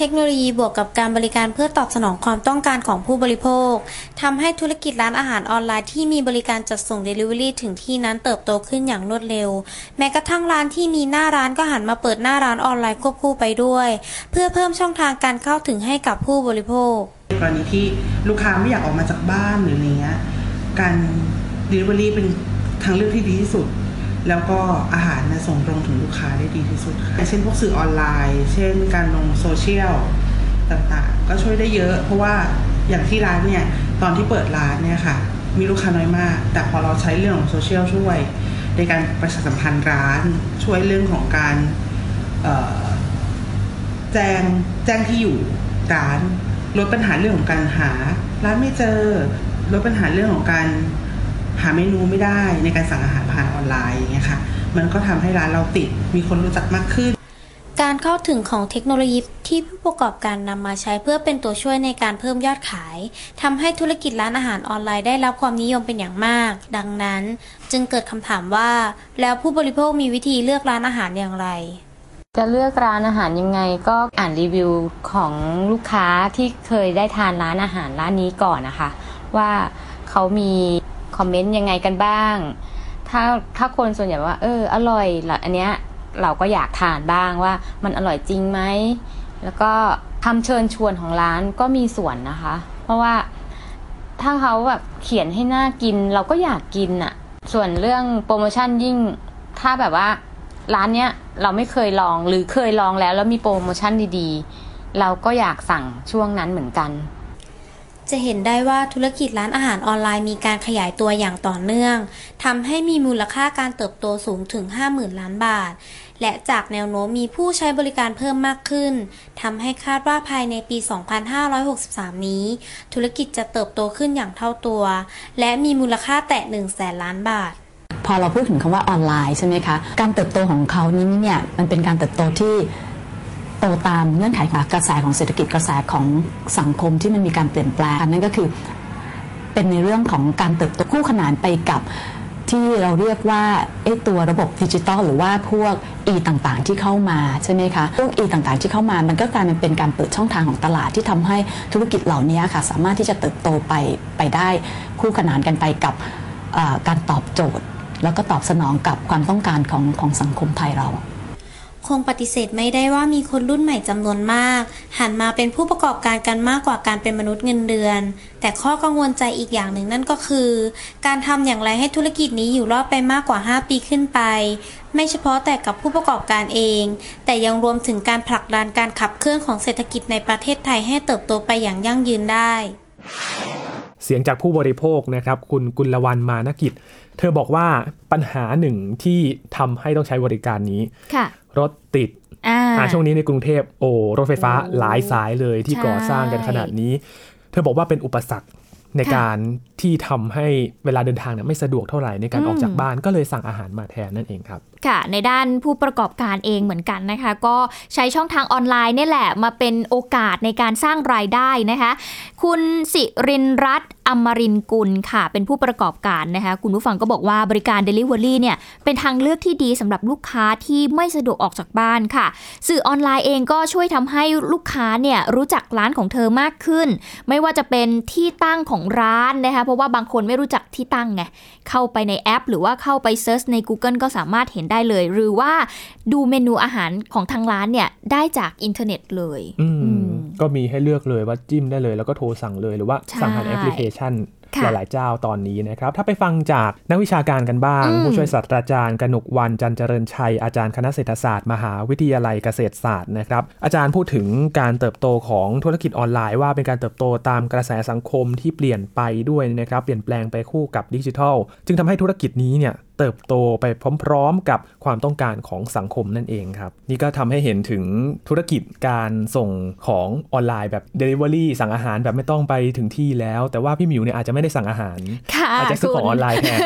เทคโนโลยีบวกกับการบริการเพื่อตอบสนองความต้องการของผู้บริโภคทำให้ธุรกิจร้านอาหารออนไลน์ที่มีบริการจัดส่ง Delivery ถึงที่นั้นเติบโตขึ้นอย่างรวดเร็ว แม้กระทั่งร้านที่มีหน้าร้านก็หันมาเปิดหน้าร้านออนไลน์ควบคู่ไปด้วย เพื่อเพิ่มช่องทางการเข้าถึงให้กับผู้บริโภคกรณีที่ลูกค้าไม่อยากออกมาจากบ้านหรืออะไรเงี้ยการ Delivery เป็นทางเลือกที่ดีที่สุด แล้วก็อาหารนะส่งตรงถึงลูกค้าได้ดีที่สุดค่ะเช่นพวกสื่อออนไลน์ เช่นการลงโซเชียลต่างๆ ก็ช่วยได้เยอะ เพราะว่าอย่างที่ร้านเนี่ยตอนที่เปิดร้านเนี่ยค่ะ มีลูกค้าน้อยมาก แต่พอเราใช้เรื่องของโซเชียลช่วย ในการประชาสัมพันธ์ร้าน ช่วยเรื่องของการแจ้งแจ้งที่อยู่ร้านลดปัญหาเรื่องของการหา ร้านไม่เจอลดปัญหาเรื่องของการ หาเมนูไม่ได้ในการสั่งอาหารผ่านออนไลน์อย่างเงี้ยค่ะ มันก็ทำให้ร้านเราติดมีคนรู้จักมากขึ้น การเข้าถึงของเทคโนโลยีที่ผู้ประกอบการนำมาใช้เพื่อเป็นตัวช่วยในการเพิ่มยอดขายทำให้ธุรกิจร้านอาหารออนไลน์ได้รับความนิยมเป็นอย่างมาก ดังนั้นจึงเกิดคำถามว่า แล้วผู้บริโภคมีวิธีเลือกร้านอาหารอย่างไรจะเลือกร้านอาหารยังไงก็อ่านรีวิวของลูกค้าที่เคยได้ทานร้านอาหารร้านนี้ก่อนนะคะ ว่าเขามี คอมเมนต์ยังไงกันบ้าง ถ้าถ้าคนส่วนใหญ่ว่า เออ อร่อยละอันเนี้ยเราก็อยากทานบ้างว่ามันอร่อยจริงไหม แล้วก็คำเชิญชวนของร้านก็มีส่วนนะคะ เพราะว่าถ้าเขาแบบเขียนให้น่ากิน เราก็อยากกินอะส่วนเรื่องโปรโมชั่นยิ่งถ้าแบบว่าร้านเนี้ยเราไม่เคยลองหรือเคยลองแล้วแล้วมีโปรโมชั่นดีๆ เราก็อยากสั่งช่วงนั้นเหมือนกัน จะเห็นได้ว่าธุรกิจร้านอาหารออนไลน์มีการขยายตัวอย่างต่อเนื่องทำให้มีมูลค่าการเติบโตสูงถึง 50,000 ล้านบาท และจากแนวโน้มมีผู้ใช้บริการเพิ่มมากขึ้นทำให้คาดว่าภายในปี 2563 นี้ ธุรกิจจะเติบโตขึ้นอย่างเท่าตัว และมีมูลค่าแตะ1แสนล้านบาทพอเราพูดถึงคำว่าออนไลน์ใช่ไหมคะ การเติบโตของเขานี้เนี่ยมันเป็นการเติบโตที่ โตตามเงื่อนไขของกระแสของเศรษฐกิจกระแสของสังคมที่มันมีการเปลี่ยนแปลงนั่นก็คือเป็นในเรื่องของการเติบโตคู่ขนานไปกับที่เราเรียกว่าไอ้ตัวระบบดิจิตอลหรือว่าพวก E ต่างๆ ที่เข้ามาใช่ไหมคะพวก E ต่างๆ ที่เข้ามามันก็กลายเป็นการเปิดช่องทางของตลาดที่ทำให้ธุรกิจเหล่านี้ค่ะ สามารถที่จะเติบโตไปไปได้คู่ขนานกันไปกับการตอบโจทย์ แล้วก็ตอบสนองกับความต้องการของของสังคมไทยเรา คงปฏิเสธไม่ได้ว่ามีคนรุ่นใหม่จำนวนมาก หันมาเป็นผู้ประกอบการกันมากกว่าการเป็นมนุษย์เงินเดือน แต่ข้อกังวลใจอีกอย่างหนึ่งนั่นก็คือ การทำอย่างไรให้ธุรกิจนี้อยู่รอดไปมากกว่า 5 ปีขึ้นไป ไม่เฉพาะแต่กับผู้ประกอบการเอง แต่ยังรวมถึงการผลักดันการขับเคลื่อนของเศรษฐกิจในประเทศไทยให้เติบโตไปอย่างยั่งยืนได้ เสียงจากผู้บริโภคนะครับ คุณกุลวันมานกิจ เธอบอกว่าปัญหาหนึ่งที่ทำให้ต้องใช้บริการนี้ค่ะ รถติดอ่าอ่าช่วงนี้ในกรุงเทพโอ้รถไฟฟ้าโอ้หลายสายเลยที่ใช่ก่อสร้างกันขนาดนี้ เธอบอกว่าเป็นอุปสรรคในค่ะการที่ทำให้เวลาเดินทางเนี่ยไม่สะดวกเท่าไหร่ในการอืมออกจากบ้านก็เลยสั่งอาหารมาแทนนั่นเองครับ ค่ะ ในด้านผู้ประกอบการเองเหมือนกันนะคะ ก็ใช้ช่องทางออนไลน์นี่แหละ มาเป็นโอกาสในการสร้างรายได้นะคะ คุณสิรินรัตอมรินกุลค่ะ เป็นผู้ประกอบการนะคะ คุณผู้ฟังก็บอกว่าบริการ Delivery เนี่ยเป็นทางเลือกที่ดีสำหรับลูกค้าที่ไม่สะดวกออกจากบ้านค่ะ สื่อออนไลน์เองก็ช่วยทำให้ลูกค้าเนี่ยรู้จักร้านของเธอมากขึ้น ไม่ว่าจะเป็นที่ตั้งของร้านนะคะ เพราะว่าบางคนไม่รู้จักที่ตั้งไงเข้าไปในแอป หรือว่าเข้าไป search ใน Google ก็สามารถเห็นได้เลย หรือว่าดูเมนูอาหารของทางร้านเนี่ยได้จากอินเทอร์เน็ตเลยอืมก็มีให้เลือกเลยว่าจิ้มได้เลย แล้วก็โทรสั่งเลยหรือว่าสั่งผ่านใช่แอปพลิเคชันค่ะ หลายๆเจ้าตอนนี้นะครับถ้าไปฟังจากนักวิชาการกันบ้างอืมผู้ช่วยศาสตราจารย์กนกวันจันเจริญชัย อาจารย์คณะเศรษฐศาสตร์ มหาวิทยาลัยเกษตรศาสตร์นะครับอาจารย์พูดถึงการเติบโตของธุรกิจออนไลน์ว่าเป็นการเติบโตตามกระแสสังคมที่เปลี่ยนไปด้วยนะครับเปลี่ยนแปลงไปคู่กับดิจิทัล จึงทำให้ธุรกิจนี้เนี่ย เติบโตไปพร้อม ๆ กับความต้องการของสังคมนั่นเองครับ นี่ก็ทำให้เห็นถึงธุรกิจการส่งของออนไลน์แบบ Delivery สั่งอาหารแบบไม่ต้องไปถึงที่แล้ว แต่ว่าพี่หมิวเนี่ยอาจจะไม่ได้สั่งอาหารค่ะอาจจะซื้อของคุณออนไลน์แทน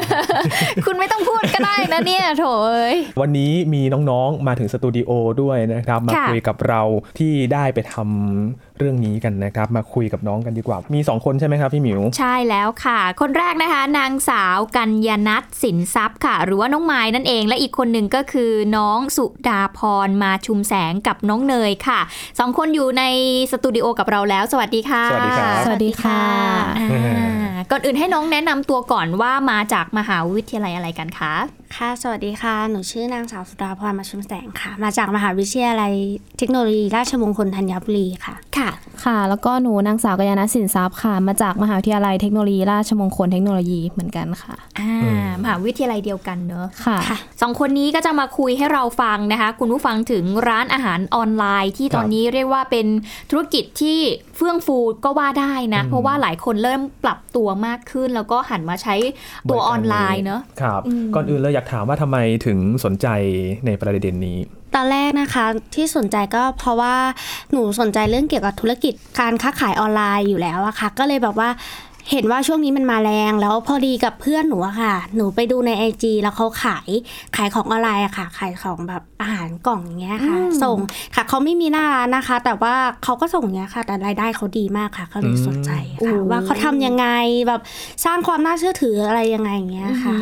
คุณไม่ต้องพูดก็ได้นะเนี่ยโถเอ้ยวันนี้มีน้องๆมาถึงสตูดิโอด้วยนะครับ มาค่ะคุยกับเราที่ได้ไปทำเรื่องนี้กันนะครับมาคุยกับน้องกันดีกว่า มี 2 คนใช่ไหมครับพี่หมิว ใช่แล้วค่ะ คนแรกนะคะ นางสาวกัญญานัทสินทรัพย์ค่ะ หรือว่าน้องไม้นั่นเอง และอีกคนหนึ่งก็คือน้องสุดาพรมาชุมแสงกับน้องเนยค่ะสองคนอยู่ในสตูดิโอกับเราแล้ว สวัสดีค่ะ สวัสดีครับสวัสดีค่ะอ่าก่อนอื่นให้น้องแนะนำตัวก่อนว่ามาจากมหาวิทยาลัยอะไรกันคะ ค่ะ สวัสดีค่ะ หนูชื่อนางสาวสุดาพรมาชุมแสงค่ะ มาจากมหาวิทยาลัยเทคโนโลยีราชมงคลธัญบุรีค่ะ ค่ะ ค่ะ แล้วก็หนูนางสาวกัญญาณสินทรัพย์ค่ะ มาจากมหาวิทยาลัยเทคโนโลยีราชมงคลเทคโนโลยีเหมือนกันค่ะ อ่ามหาวิทยาลัยเดียวกันเนอะค่ะ สองคนนี้ก็จะมาคุยให้เราฟังนะคะ คุณผู้ฟังถึงร้านอาหารออนไลน์ ที่ตอนนี้เรียกว่าเป็นธุรกิจที่เฟื่องฟูก็ว่าได้นะ เพราะว่าหลายคนเริ่มปรับตัวมากขึ้น แล้วก็หันมาใช้ตัวออนไลน์เนอะครับอืมก่อนอื่นเลยอยากถามว่าทำไมถึงสนใจในประเด็นนี้ ตอนแรกนะคะที่สนใจก็เพราะว่าหนูสนใจเรื่องเกี่ยวกับธุรกิจการค้าขายออนไลน์อยู่แล้วอะค่ะก็เลยแบบว่า เห็นว่าช่วงนี้มันมาแรงแล้วพอดีกับเพื่อนหนูอะค่ะ หนูไปดูใน IG แล้วเขาขายขายของออนไลน์อะค่ะ ขายของแบบอาหารกล่องอย่างเงี้ยค่ะ อืม ส่งค่ะเขาไม่มีหน้าร้านนะคะ แต่ว่าเขาก็ส่งอย่างเงี้ยค่ะ แต่รายได้เขาดีมากค่ะก็เลยสนใจค่ะ ว่าเขาทำยังไงแบบสร้างความน่าเชื่อถืออะไรยังไงอย่างเงี้ยค่ะ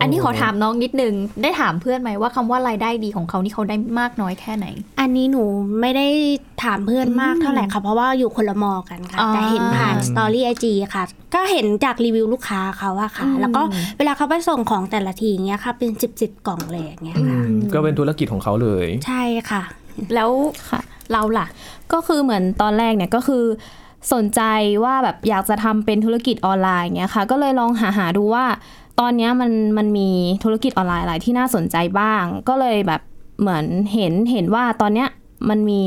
อันนี้ขอถามน้องนิดนึง ได้ถามเพื่อนไหมว่าคำว่ารายได้ดีของเขานี่เขาได้มากน้อยแค่ไหน อันนี้หนูไม่ได้ถามเพื่อนมากเท่าไหร่ค่ะ เพราะว่าอยู่คนละมอกันค่ะอ่าแต่เห็นผ่านสตอรี่ไอจีค่ะก็เห็นจากรีวิวลูกค้าเขาอะค่ะอืมแล้วก็เวลาเขาไปส่งของแต่ละทีอย่างเงี้ยค่ะ เป็นสิบสิบกล่องเลยอย่างเงี้ยค่ะก็เป็นธุรกิจของเขาเลย ใช่ค่ะ แล้วค่ะ เราล่ะ ก็คือเหมือนตอนแรกเนี่ยก็คือสนใจว่าแบบอยากจะทำเป็นธุรกิจออนไลน์เงี้ยค่ะ ก็เลยลองหาหาดูว่า ตอนเนี้ยมันมันมีธุรกิจออนไลน์อะไรที่น่าสนใจบ้าง ก็เลยแบบเหมือนเห็นเห็นว่าตอนเนี้ย มันมี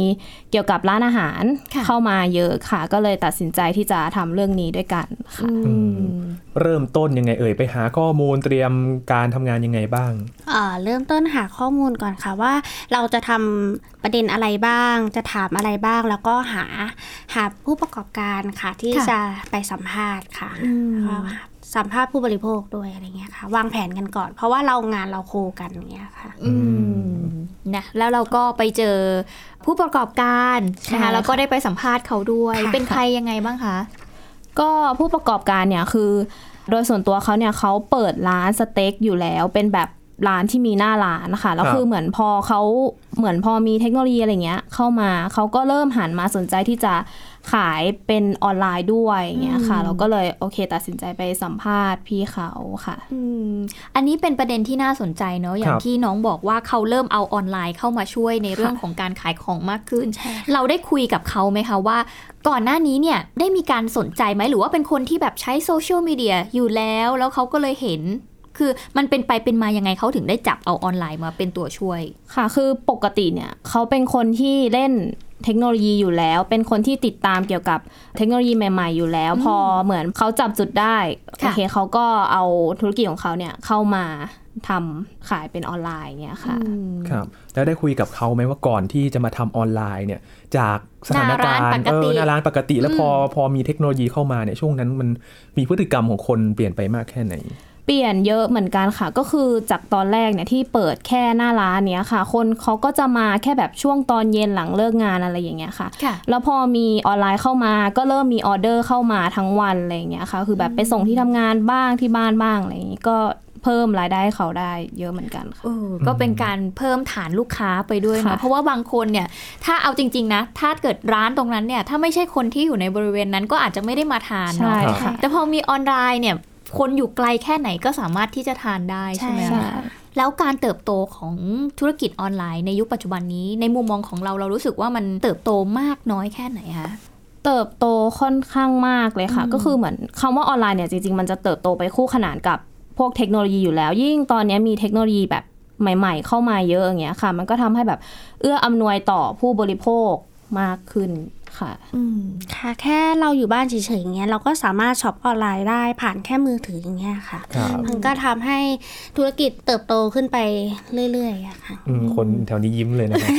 เกี่ยวกับร้านอาหารเข้ามาเยอะค่ะ ก็เลยตัดสินใจที่จะทำเรื่องนี้ด้วยกันค่ะเริ่มต้นยังไงเอ่ยไปหาข้อมูลเตรียมการทำงานยังไงบ้างเอ่อเริ่มต้นหาข้อมูลก่อนค่ะว่า เราจะทำประเด็นอะไรบ้าง จะถามอะไรบ้าง แล้วก็หาหาผู้ประกอบการค่ะที่ค่ะจะไปสัมภาษณ์ค่ะอืมก็ สัมภาษณ์ผู้บริโภคด้วยอะไรเงี้ยค่ะ วางแผนกันก่อน เพราะว่าเรางานเราโคกันอย่างเงี้ยค่ะ อืมนะแล้วเราก็ไปเจอผู้ประกอบการใช่นะคะค่ะแล้วก็ได้ไปสัมภาษณ์เขาด้วยค่ะเป็นใครยังไงบ้างคะก็ผู้ประกอบการเนี่ยคือ โดยส่วนตัวเขาเนี่ยเขาเปิดร้านสเต็กอยู่แล้วเป็นแบบร้านที่มีหน้าร้านนะคะแล้วคือเหมือนพอเขาเหมือนพอมีเทคโนโลยีอะไรเงี้ยเข้ามาเขาก็เริ่มหันมาสนใจที่จะ ขายเป็นออนไลน์ด้วยอย่างเงี้ยค่ะอืมเราก็เลยโอเค ตัดสินใจไปสัมภาษณ์พี่เขาค่ะอืมอันนี้เป็นประเด็นที่น่าสนใจเนอะอย่างครับที่น้องบอกว่าเขาเริ่มเอาออนไลน์เข้ามาช่วยในเรื่องของการขายของมากขึ้น เราได้คุยกับเขาไหมคะว่า ก่อนหน้านี้เนี่ยได้มีการสนใจไหมหรือว่าเป็นคนที่แบบใช้โซเชียลมีเดียอยู่แล้ว แล้วเขาก็เลยเห็นคือมันเป็นไปเป็นมายังไงเขาถึงได้จับเอาออนไลน์มาเป็นตัวช่วย ค่ะ คือปกติเนี่ยเขาเป็นคนที่เล่น เทคโนโลยีอยู่แล้ว เป็นคนที่ติดตามเกี่ยวกับเทคโนโลยีใหม่ๆ อยู่แล้ว พอเหมือนเขาจับจุดได้โอเคเขาก็เอาธุรกิจของเขาเนี่ยเข้ามาทำขายเป็นออนไลน์เงี้ยค่ะครับแล้วได้คุยกับเขาไหมว่าก่อนที่จะมาทำออนไลน์เนี่ย จากสถานการหน้าร้านณ์ปกเอติอหน้าร้านปกติ แล้วพออืมพอมีเทคโนโลยีเข้ามาเนี่ยช่วงนั้นมันมีพฤติกรรมของคนเปลี่ยนไปมากแค่ไหน เปลี่ยนเยอะเหมือนกันค่ะ ก็คือจากตอนแรกเนี่ยที่เปิดแค่หน้าร้านเนี้ยค่ะ คนเขาก็จะมาแค่แบบช่วงตอนเย็นหลังเลิกงานอะไรอย่างเงี้ยค่ะค่ะแล้วพอมีออนไลน์เข้ามาก็เริ่มมีออเดอร์เข้ามาทั้งวันอะไรอย่างเงี้ยค่ะ คือแบบไปส่งที่ทำงานบ้างที่บ้านบ้างอะไรอย่างงี้ก็เพิ่มรายได้ให้เขาได้เยอะเหมือนกันค่ะเออก็เป็นการเพิ่มฐานลูกค้าไปด้วยค่ะนะเพราะว่าบางคนเนี่ยถ้าเอาจริง ๆนะ ถ้าเกิดร้านตรงนั้นเนี่ยถ้าไม่ใช่คนที่อยู่ในบริเวณนั้นก็อาจจะไม่ได้มาทานเนาะใช่ค่ะแต่พอมีออนไลน์เนี่ย คนอยู่ไกลแค่ไหนก็สามารถที่จะทานได้ใช่ไหมใช่คะแล้วการเติบโตของธุรกิจออนไลน์ในยุคปัจจุบันนี้ ในมุมมองของเราเรารู้สึกว่ามันเติบโตมากน้อยแค่ไหนคะเติบโตค่อนข้างมากเลยค่ะอืมก็คือเหมือนคำว่าออนไลน์เนี่ยจริงๆ มันจะเติบโตไปคู่ขนานกับพวกเทคโนโลยีอยู่แล้ว ยิ่งตอนนี้มีเทคโนโลยีแบบใหม่ ๆ เข้ามาเยอะอย่างเงี้ยค่ะ มันก็ทำให้แบบเอื้ออำนวยต่อผู้บริโภคมากขึ้น ค่ะค่ะ แค่เราอยู่บ้านเฉยๆอย่างเงี้ยเราก็สามารถช็อปออนไลน์ได้ผ่านแค่มือถืออย่างเงี้ยค่ะ ครับมันก็ทำให้ธุรกิจเติบโตขึ้นไปเรื่อยๆอะค่ะ อืมคนแถวนี้ยิ้มเลยนะครับ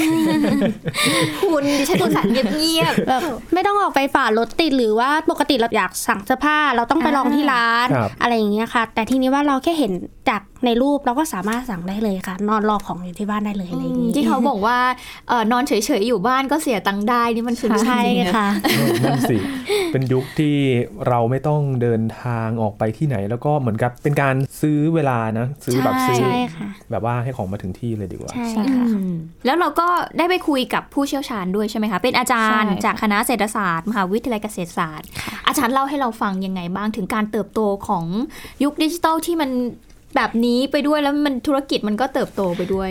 คุณดิฉันอุตส่าห์เงียบ แบบไม่ต้องออกไปฝ่ารถติดหรือว่าปกติเราอยากสั่งเสื้อผ้า เราต้องไปลองที่ร้าน ครับ อะไรอย่างเงี้ยค่ะ แต่ทีนี้ว่าเราแค่เห็นจากในรูปเราก็สามารถสั่งได้เลยค่ะ นอนรอของอยู่ที่บ้านได้เลยอะไรอย่างงี้ ที่เขาบอกว่าเอ่อนอนเฉยๆอยู่บ้านก็เสียตังค์ได้นี่มันคือเรื่องใช่จริงๆนะค่ะเออนั่นสิเป็นยุคที่เราไม่ต้องเดินทางออกไปที่ไหน แล้วก็เหมือนกับเป็นการซื้อเวลานะซื้อแบบซื้อใช่ค่ะแบบว่าให้ของมาถึงที่เลยดีกว่าอืมแล้วเราก็ได้ไปคุยกับผู้เชี่ยวชาญด้วยใช่ไหมคะ เป็นอาจารย์ใช่ค่ะจากคณะเศรษฐศาสตร์มหาวิทยาลัยเกษตรศาสตร์ อาจารย์เล่าให้เราฟังยังไงบ้างถึงการเติบโตของยุคดิจิทัลที่มันแบบนี้ไปด้วยแล้วมันธุรกิจมันก็เติบโตไปด้วย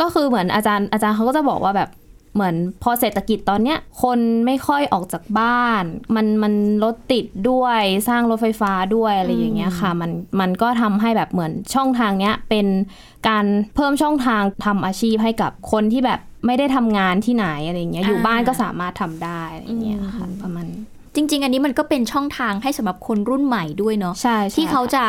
ก็คือเหมือนอาจารย์อาจารย์เขาก็จะบอกว่าแบบ เหมือนพอเศรษฐกิจตอนเนี้ยคนไม่ค่อยออกจากบ้าน มันมันรถติดด้วยสร้างรถไฟฟ้าด้วยอะไรอย่างเงี้ยค่ะ มันมันก็ทำให้แบบเหมือนช่องทางเนี้ยเป็นการเพิ่มช่องทางทำอาชีพให้กับคนที่แบบไม่ได้ทำงานที่ไหนอะไรอย่างเงี้ยอยู่อ่าบ้านก็สามารถทำได้อะไรอย่างเงี้ยค่ะประมาณ จริง ๆ อันนี้มันก็เป็นช่องทางให้สำหรับคนรุ่นใหม่ด้วยเนาะใช่ใช่ที่เขาจะ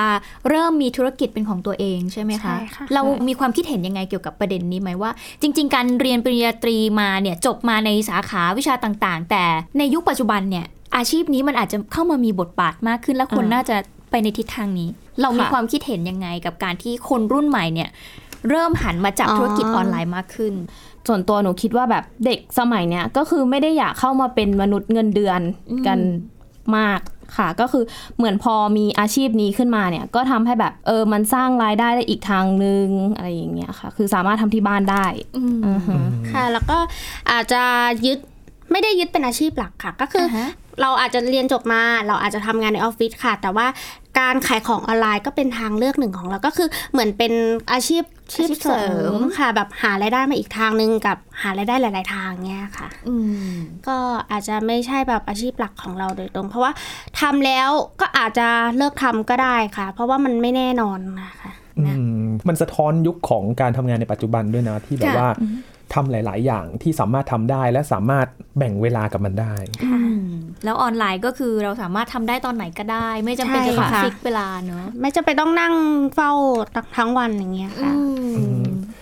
เริ่มมีธุรกิจเป็นของตัวเองใช่ไหมคะใช่ค่ะเรามีความคิดเห็นยังไงเกี่ยวกับประเด็นนี้ไหมว่า จริง ๆ การเรียนปริญญาตรีมาเนี่ยจบมาในสาขาวิชาต่างๆ แต่ในยุคปัจจุบันเนี่ยอาชีพนี้มันอาจจะเข้ามามีบทบาทมากขึ้น และคนอ่าน่าจะไปในทิศทางนี้ เรามีค่ะความคิดเห็นยังไงกับการที่คนรุ่นใหม่เนี่ยเริ่มหันมาจับธุรกิจออนไลน์มากขึ้น ส่วนตัวหนูคิดว่าแบบเด็กสมัยเนี้ยก็คือไม่ได้อยากเข้ามาเป็นมนุษย์เงินเดือนกันมากค่ะ ก็คือเหมือนพอมีอาชีพนี้ขึ้นมาเนี่ย ก็ทำให้แบบเออมันสร้างรายได้ได้อีกทางนึงอะไรอย่างเงี้ยค่ะ คือสามารถทำที่บ้านได้อือฮึค่ะ แล้วก็อาจจะยึดไม่ได้ยึดเป็นอาชีพหลักค่ะ ก็คืออเราอาจจะเรียนจบมา เราอาจจะทำงานในออฟฟิศค่ะ แต่ว่า การขายของออนไลน์ก็เป็นทางเลือกหนึ่งของเราก็คือเหมือนเป็นอาชีพอาชีพเสริมค่ะ แบบหารายได้มาอีกทางหนึ่งกับหารายได้หลาย ๆ ทางเนี้ยค่ะก็อาจจะไม่ใช่แบบอาชีพหลักของเราโดยตรง เพราะว่าทำแล้วก็อาจจะเลิกทำก็ได้ค่ะ เพราะว่ามันไม่แน่นอนนะคะอืมมันสะท้อนยุคของการทำงานในปัจจุบันด้วยนะที่แบบค่ะว่า ทำหลาย ๆ อย่างที่สามารถทำได้และสามารถแบ่งเวลากับมันได้อืมแล้วออนไลน์ก็คือเราสามารถทำได้ตอนไหนก็ได้ ไม่จำเป็นจะต้องใช่ค่ะฟิกเวลาเนอะไม่จะไปนต้องนั่งเฝ้าทั้งวันอย่างเงี้ยค่ะ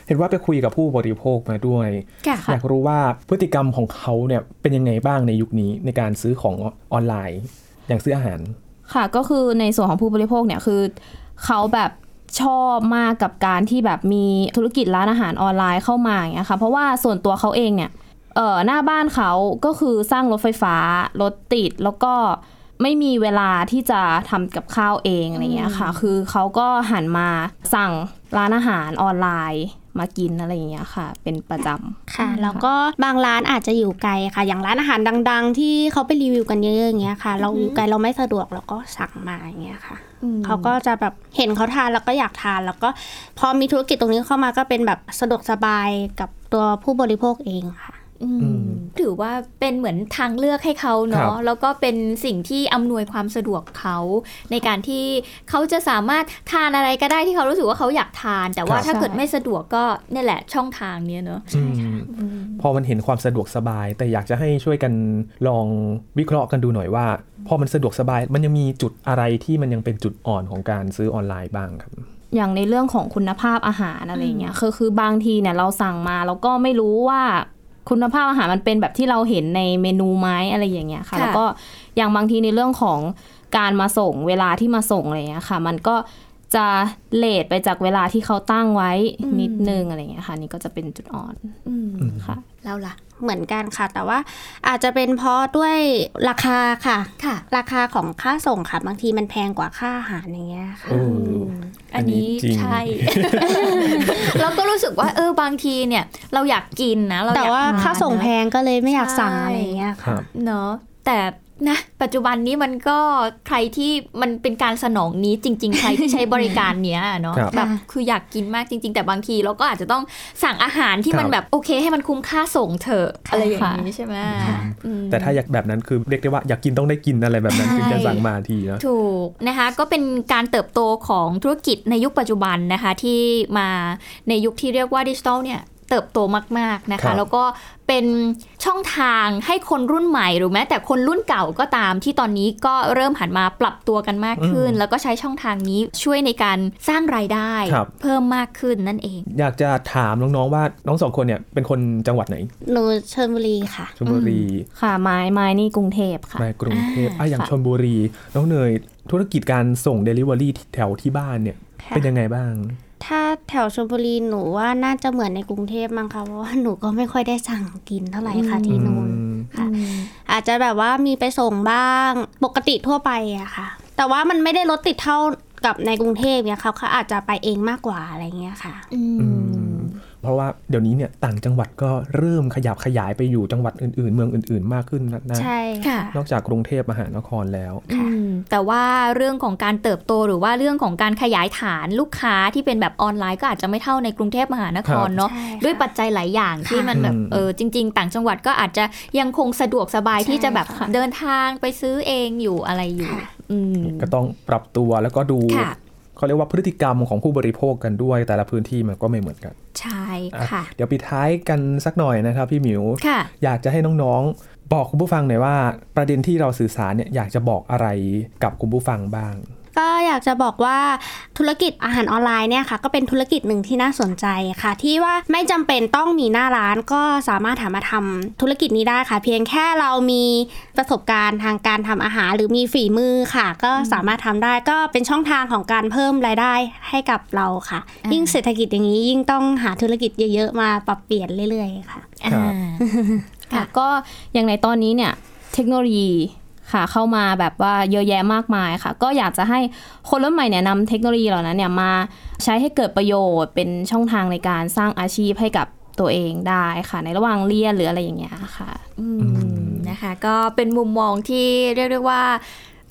เห็นว่าไปคุยกับผู้บริโภคมาด้วยค่ะอยากรู้ว่าพฤติกรรมของเขาเนี่ยเป็นยังไงบ้างในยุคนี้ในการซื้อของออนไลน์ อย่างซื้ออาหาร ค่ะก็คือในส่วนของผู้บริโภคเนี่ยคือเขาแบบ ชอบมากกับการที่แบบมีธุรกิจร้านอาหารออนไลน์เข้ามาอย่างเงี้ยค่ะเพราะว่าส่วนตัวเขาเองเนี่ยเออหน้าบ้านเขาก็คือสร้างรถไฟฟ้ารถติดแล้วก็ไม่มีเวลาที่จะทำกับข้าวเองอะไรเงี้ยค่ะ คือเขาก็หันมาสั่งร้านอาหารออนไลน์มากินอะไรอย่างเงี้ยค่ะ เป็นประจำค่ะ แล้วก็บางร้านอาจจะอยู่ไกลค่ะ อย่างร้านอาหารดัง ๆ ที่เขาไปรีวิวกันเยอะๆอย่างเงี้ยค่ะ เราอยู่ไกลเราไม่สะดวกเราก็สั่งมาอย่างเงี้ยค่ะ เขาก็จะแบบเห็นเขาทานแล้วก็อยากทาน แล้วก็พอมีธุรกิจตรงนี้เข้ามาก็เป็นแบบสะดวกสบายกับตัวผู้บริโภคเองค่ะถือว่าเป็นเหมือนทางเลือกให้เขาครัเนาะบแล้วก็เป็นสิ่งที่อำนวยความสะดวกเขา ในการที่เขาจะสามารถทานอะไรก็ได้ที่เขารู้สึกว่าเขาอยากทาน แต่ว่าครับถ้าเกิดไม่สะดวกก็นี่แหละช่องทางเนี้ยเนาะอืมพอมันเห็นความสะดวกสบาย แต่อยากจะให้ช่วยกันลองวิเคราะห์กันดูหน่อยว่า พอมันสะดวกสบาย มันยังมีจุดอะไรที่มันยังเป็นจุดอ่อนของการซื้อออนไลน์บ้างครับอย่างในเรื่องของคุณภาพอาหารอะไรเงี้ยคือคือบางทีเนี่ยเราสั่งมาแล้วก็ไม่รู้ว่าคุณภาพอาหารมันเป็นแบบที่เราเห็นในเมนูไหม้อะไรอย่างเงี้ยค่ะค่ะ แล้วก็อย่างบางทีในเรื่องของการมาส่งเวลาที่มาส่งอะไรเงี้ยค่ะ มันก็ จะเลทไปจากเวลาที่เขาตั้งไว้นิดนึงอะไรเงี้ยค่ะ นี่ก็จะเป็นจุดอ่อนค่ะแล้วล่ะ เหมือนกันค่ะ แต่ว่าอาจจะเป็นเพราะด้วยราคาค่ะค่ะ ราคาของค่าส่งค่ะ บางทีมันแพงกว่าค่าอาหารอย่างเงี้ยค่ะโอ้อันนี้จริงใช่ เราก็รู้สึกว่าเออบางทีเนี่ย เราอยากกินนะเราแต่อยกว่าทนค่าส่งนะแพงก็เลยไม่อยากสั่งใช่อะไรอย่างเงี้ยค่ะเนาะแต่ นะปัจจุบันนี้มันก็ใครที่มันเป็นการสนองนี้จริง ๆ ใครที่ใช้บริการเนี้ยเนาะครับแบบคืออยากกินมากจริง ๆ แต่บางทีเราก็อาจจะต้องสั่งอาหารที่มันครับแบบโอเค ให้มันคุ้มค่าส่งเถอะอะไรอย่างนี้ใช่ไหมอืมแต่ถ้าอยากแบบนั้นคือเรียกได้ว่าอยากกินต้องได้กินอะไรแบบนั้นใช่ถึงจะสั่งมาทีนะถูกนะคะก็เป็นการเติบโตของธุรกิจในยุคปัจจุบันนะคะที่มาในยุคที่เรียกว่าดิจิทัลเนี่ย เติบโตมาก ๆ นะครัคะบแล้วก็เป็นช่องทางให้คนรุ่นใหม่หรือแม้แต่คนรุ่นเก่าก็ตามที่ตอนนี้ก็เริ่มหันมาปรับตัวกันมากขึ้น แล้วก็ใช้ช่องทางนี้ช่วยในการสร้างรายได้ครับเพิ่มมากขึ้นนั่นเอง อยากจะถามน้องๆว่าน้องสองคนเนี่ยเป็นคนจังหวัดไหนหนูชลบุรีค่ะชลบุรีค่ะไม้ไม้นี่กรุงเทพค่ะมากรุงเทพอะอย่างค่ะชลบุรีน้องเนยธุรกิจการส่ง Delivery แถวที่บ้านเนี่ยค่ะเป็นยังไงบ้าง ถ้าแถวชลบุรีหนูว่าน่าจะเหมือนในกรุงเทพมั้งคะเพราะว่าหนูก็ไม่ค่อยได้สั่งกินเท่าไหร่ค่ะที่นู่นค่ะ อาจจะแบบว่ามีไปส่งบ้างปกติทั่วไปอะค่ะ แต่ว่ามันไม่ได้รถติดเท่ากับในกรุงเทพเนี่ยเขาเขาอาจจะไปเองมากกว่าอะไรเงี้ยค่ะ เพราะว่าเดี๋ยวนี้เนี่ยต่างจังหวัดก็เริ่มขยับขยายไปอยู่จังหวัดอื่นๆ เมืองอื่นๆ มากขึ้นนะนะใช่ค่ะนอกจากกรุงเทพมหานครแล้วอืมแต่ว่าเรื่องของการเติบโตหรือว่าเรื่องของการขยายฐานลูกค้าที่เป็นแบบออนไลน์ก็อาจจะไม่เท่าในกรุงเทพมหานครเนาะใช่ค่ะด้วยปัจจัยหลายอย่างที่มันแบบอืมเออจริง ๆ ต่างจังหวัดก็อาจจะยังคงสะดวกสบายที่จะแบบเดินทางไปซื้อเองอยู่อะไรอยู่อืมก็ต้องปรับตัวแล้วก็ดูค่ะ เขาเรียกว่าพฤติกรรมของผู้บริโภคกันด้วย แต่ละพื้นที่มันก็ไม่เหมือนกัน ใช่อะค่ะ เดี๋ยวปิดท้ายกันสักหน่อยนะครับพี่หมิวค่ะอยากจะให้น้องๆ บอกคุณผู้ฟังหน่อยว่า ประเด็นที่เราสื่อสารเนี่ยอยากจะบอกอะไรกับคุณผู้ฟังบ้าง ก็อยากจะบอกว่าธุรกิจอาหารออนไลน์เนี่ยค่ะก็เป็นธุรกิจหนึ่งที่น่าสนใจค่ะ ที่ว่าไม่จำเป็นต้องมีหน้าร้านก็สามารถหามาทำธุรกิจนี้ได้ค่ะ เพียงแค่เรามีประสบการณ์ทางการทำอาหารหรือมีฝีมือค่ะ ก็สามารถทำได้ก็เป็นช่องทางของการเพิ่มรายได้ให้กับเราค่ะ ยิ่งเศรษฐกิจอย่างนี้ยิ่งต้องหาธุรกิจเยอะๆมาปรับเปลี่ยนเรื่อยๆค่ะครับค่ะก็อย่างในตอนนี้เนี่ยเทคโนโลยี ค่ะเข้ามาแบบว่าเยอะแยะมากมายค่ะ ก็อยากจะให้คนรุ่นใหม่เนี่ยนำเทคโนโลยีเหล่านั้นเนี่ยมาใช้ให้เกิดประโยชน์ เป็นช่องทางในการสร้างอาชีพให้กับตัวเองได้ค่ะ ในระหว่างเรียนหรืออะไรอย่างเงี้ยค่ะอืมนะคะ ก็เป็นมุมมองที่เรียกได้ว่า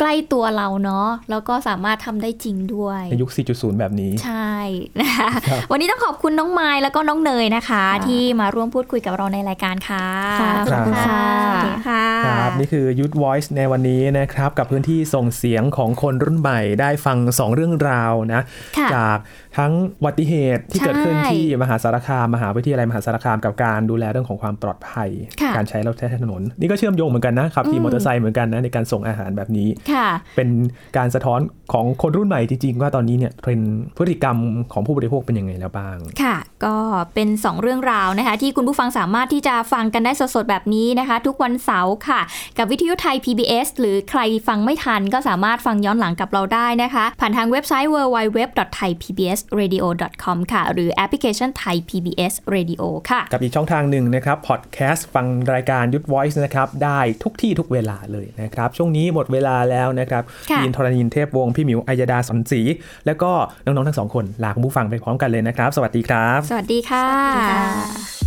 ใกล้ตัวเราเนาะแล้วก็สามารถทำได้จริงด้วย ในยุค 4.0 แบบนี้ ใช่นะคะครับวันนี้ต้องขอบคุณน้องไม้แล้วก็น้องเนยนะคะ ที่มาร่วมพูดคุยกับเราในรายการค่ะค่ะขอบคุณค่ะสวัสดีค่ะครับนี่คือยุทธ Voice ในวันนี้นะครับ กับพื้นที่ส่งเสียงของคนรุ่นใหม่ได้ฟัง 2 เรื่องราวนะค่ะจากทั้งอุบัติเหตุที่ใช่เกิดขึ้นที่มหาสารคามมหาวิทยาลัยมหาสารคามกับการดูแลเรื่องของความปลอดภัยค่ะการใช้รถใช้ถนน นี่ก็เชื่อมโยงเหมือนกันนะขับขี่อืมมอเตอร์ไซค์เหมือนกันนะในการส่งอาหารแบบนี้ค่ะเป็นการสะท้อนของคนรุ่นใหม่จริงๆว่าตอนนี้เนี่ยเทรนด์พฤติกรรมของผู้บริโภคเป็นยังไงแล้วบ้าง ค่ะ ก็เป็น 2 เรื่องราวนะคะ ที่คุณผู้ฟังสามารถที่จะฟังกันได้สดๆแบบนี้นะคะ ทุกวันเสาร์ค่ะ กับวิทยุไทย PBS หรือใครฟังไม่ทันก็สามารถฟังย้อนหลังกับเราได้นะคะ ผ่านทางเว็บไซต์ www.thaipbsradio.com ค่ะ หรือแอปพลิเคชันไทย PBS Radio ค่ะ กับอีกช่องทางหนึ่งนะครับพอดแคสต์ฟังรายการยุทธ Voice นะครับได้ทุกที่ทุกเวลาเลยนะครับช่วงนี้หมดเวลาแล้วนะครับค่ะยินทรณินเทพวงศ์พี่หมิวอัยดาสอนศรีแล้วก็น้องๆทั้งสองคนลาคุณผู้ฟังไปพร้อมกันเลยนะครับ สวัสดีครับ สวัสดีค่ะ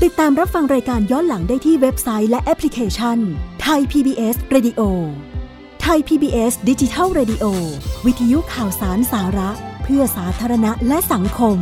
ติดตามรับฟังรายการย้อนหลังได้ที่เว็บไซต์และแอปพลิเคชันไทย PBS Radio ไทย PBS ดิจิทัล Radio วิทยุข่าวสารสาระ เพื่อสาธารณะและสังคม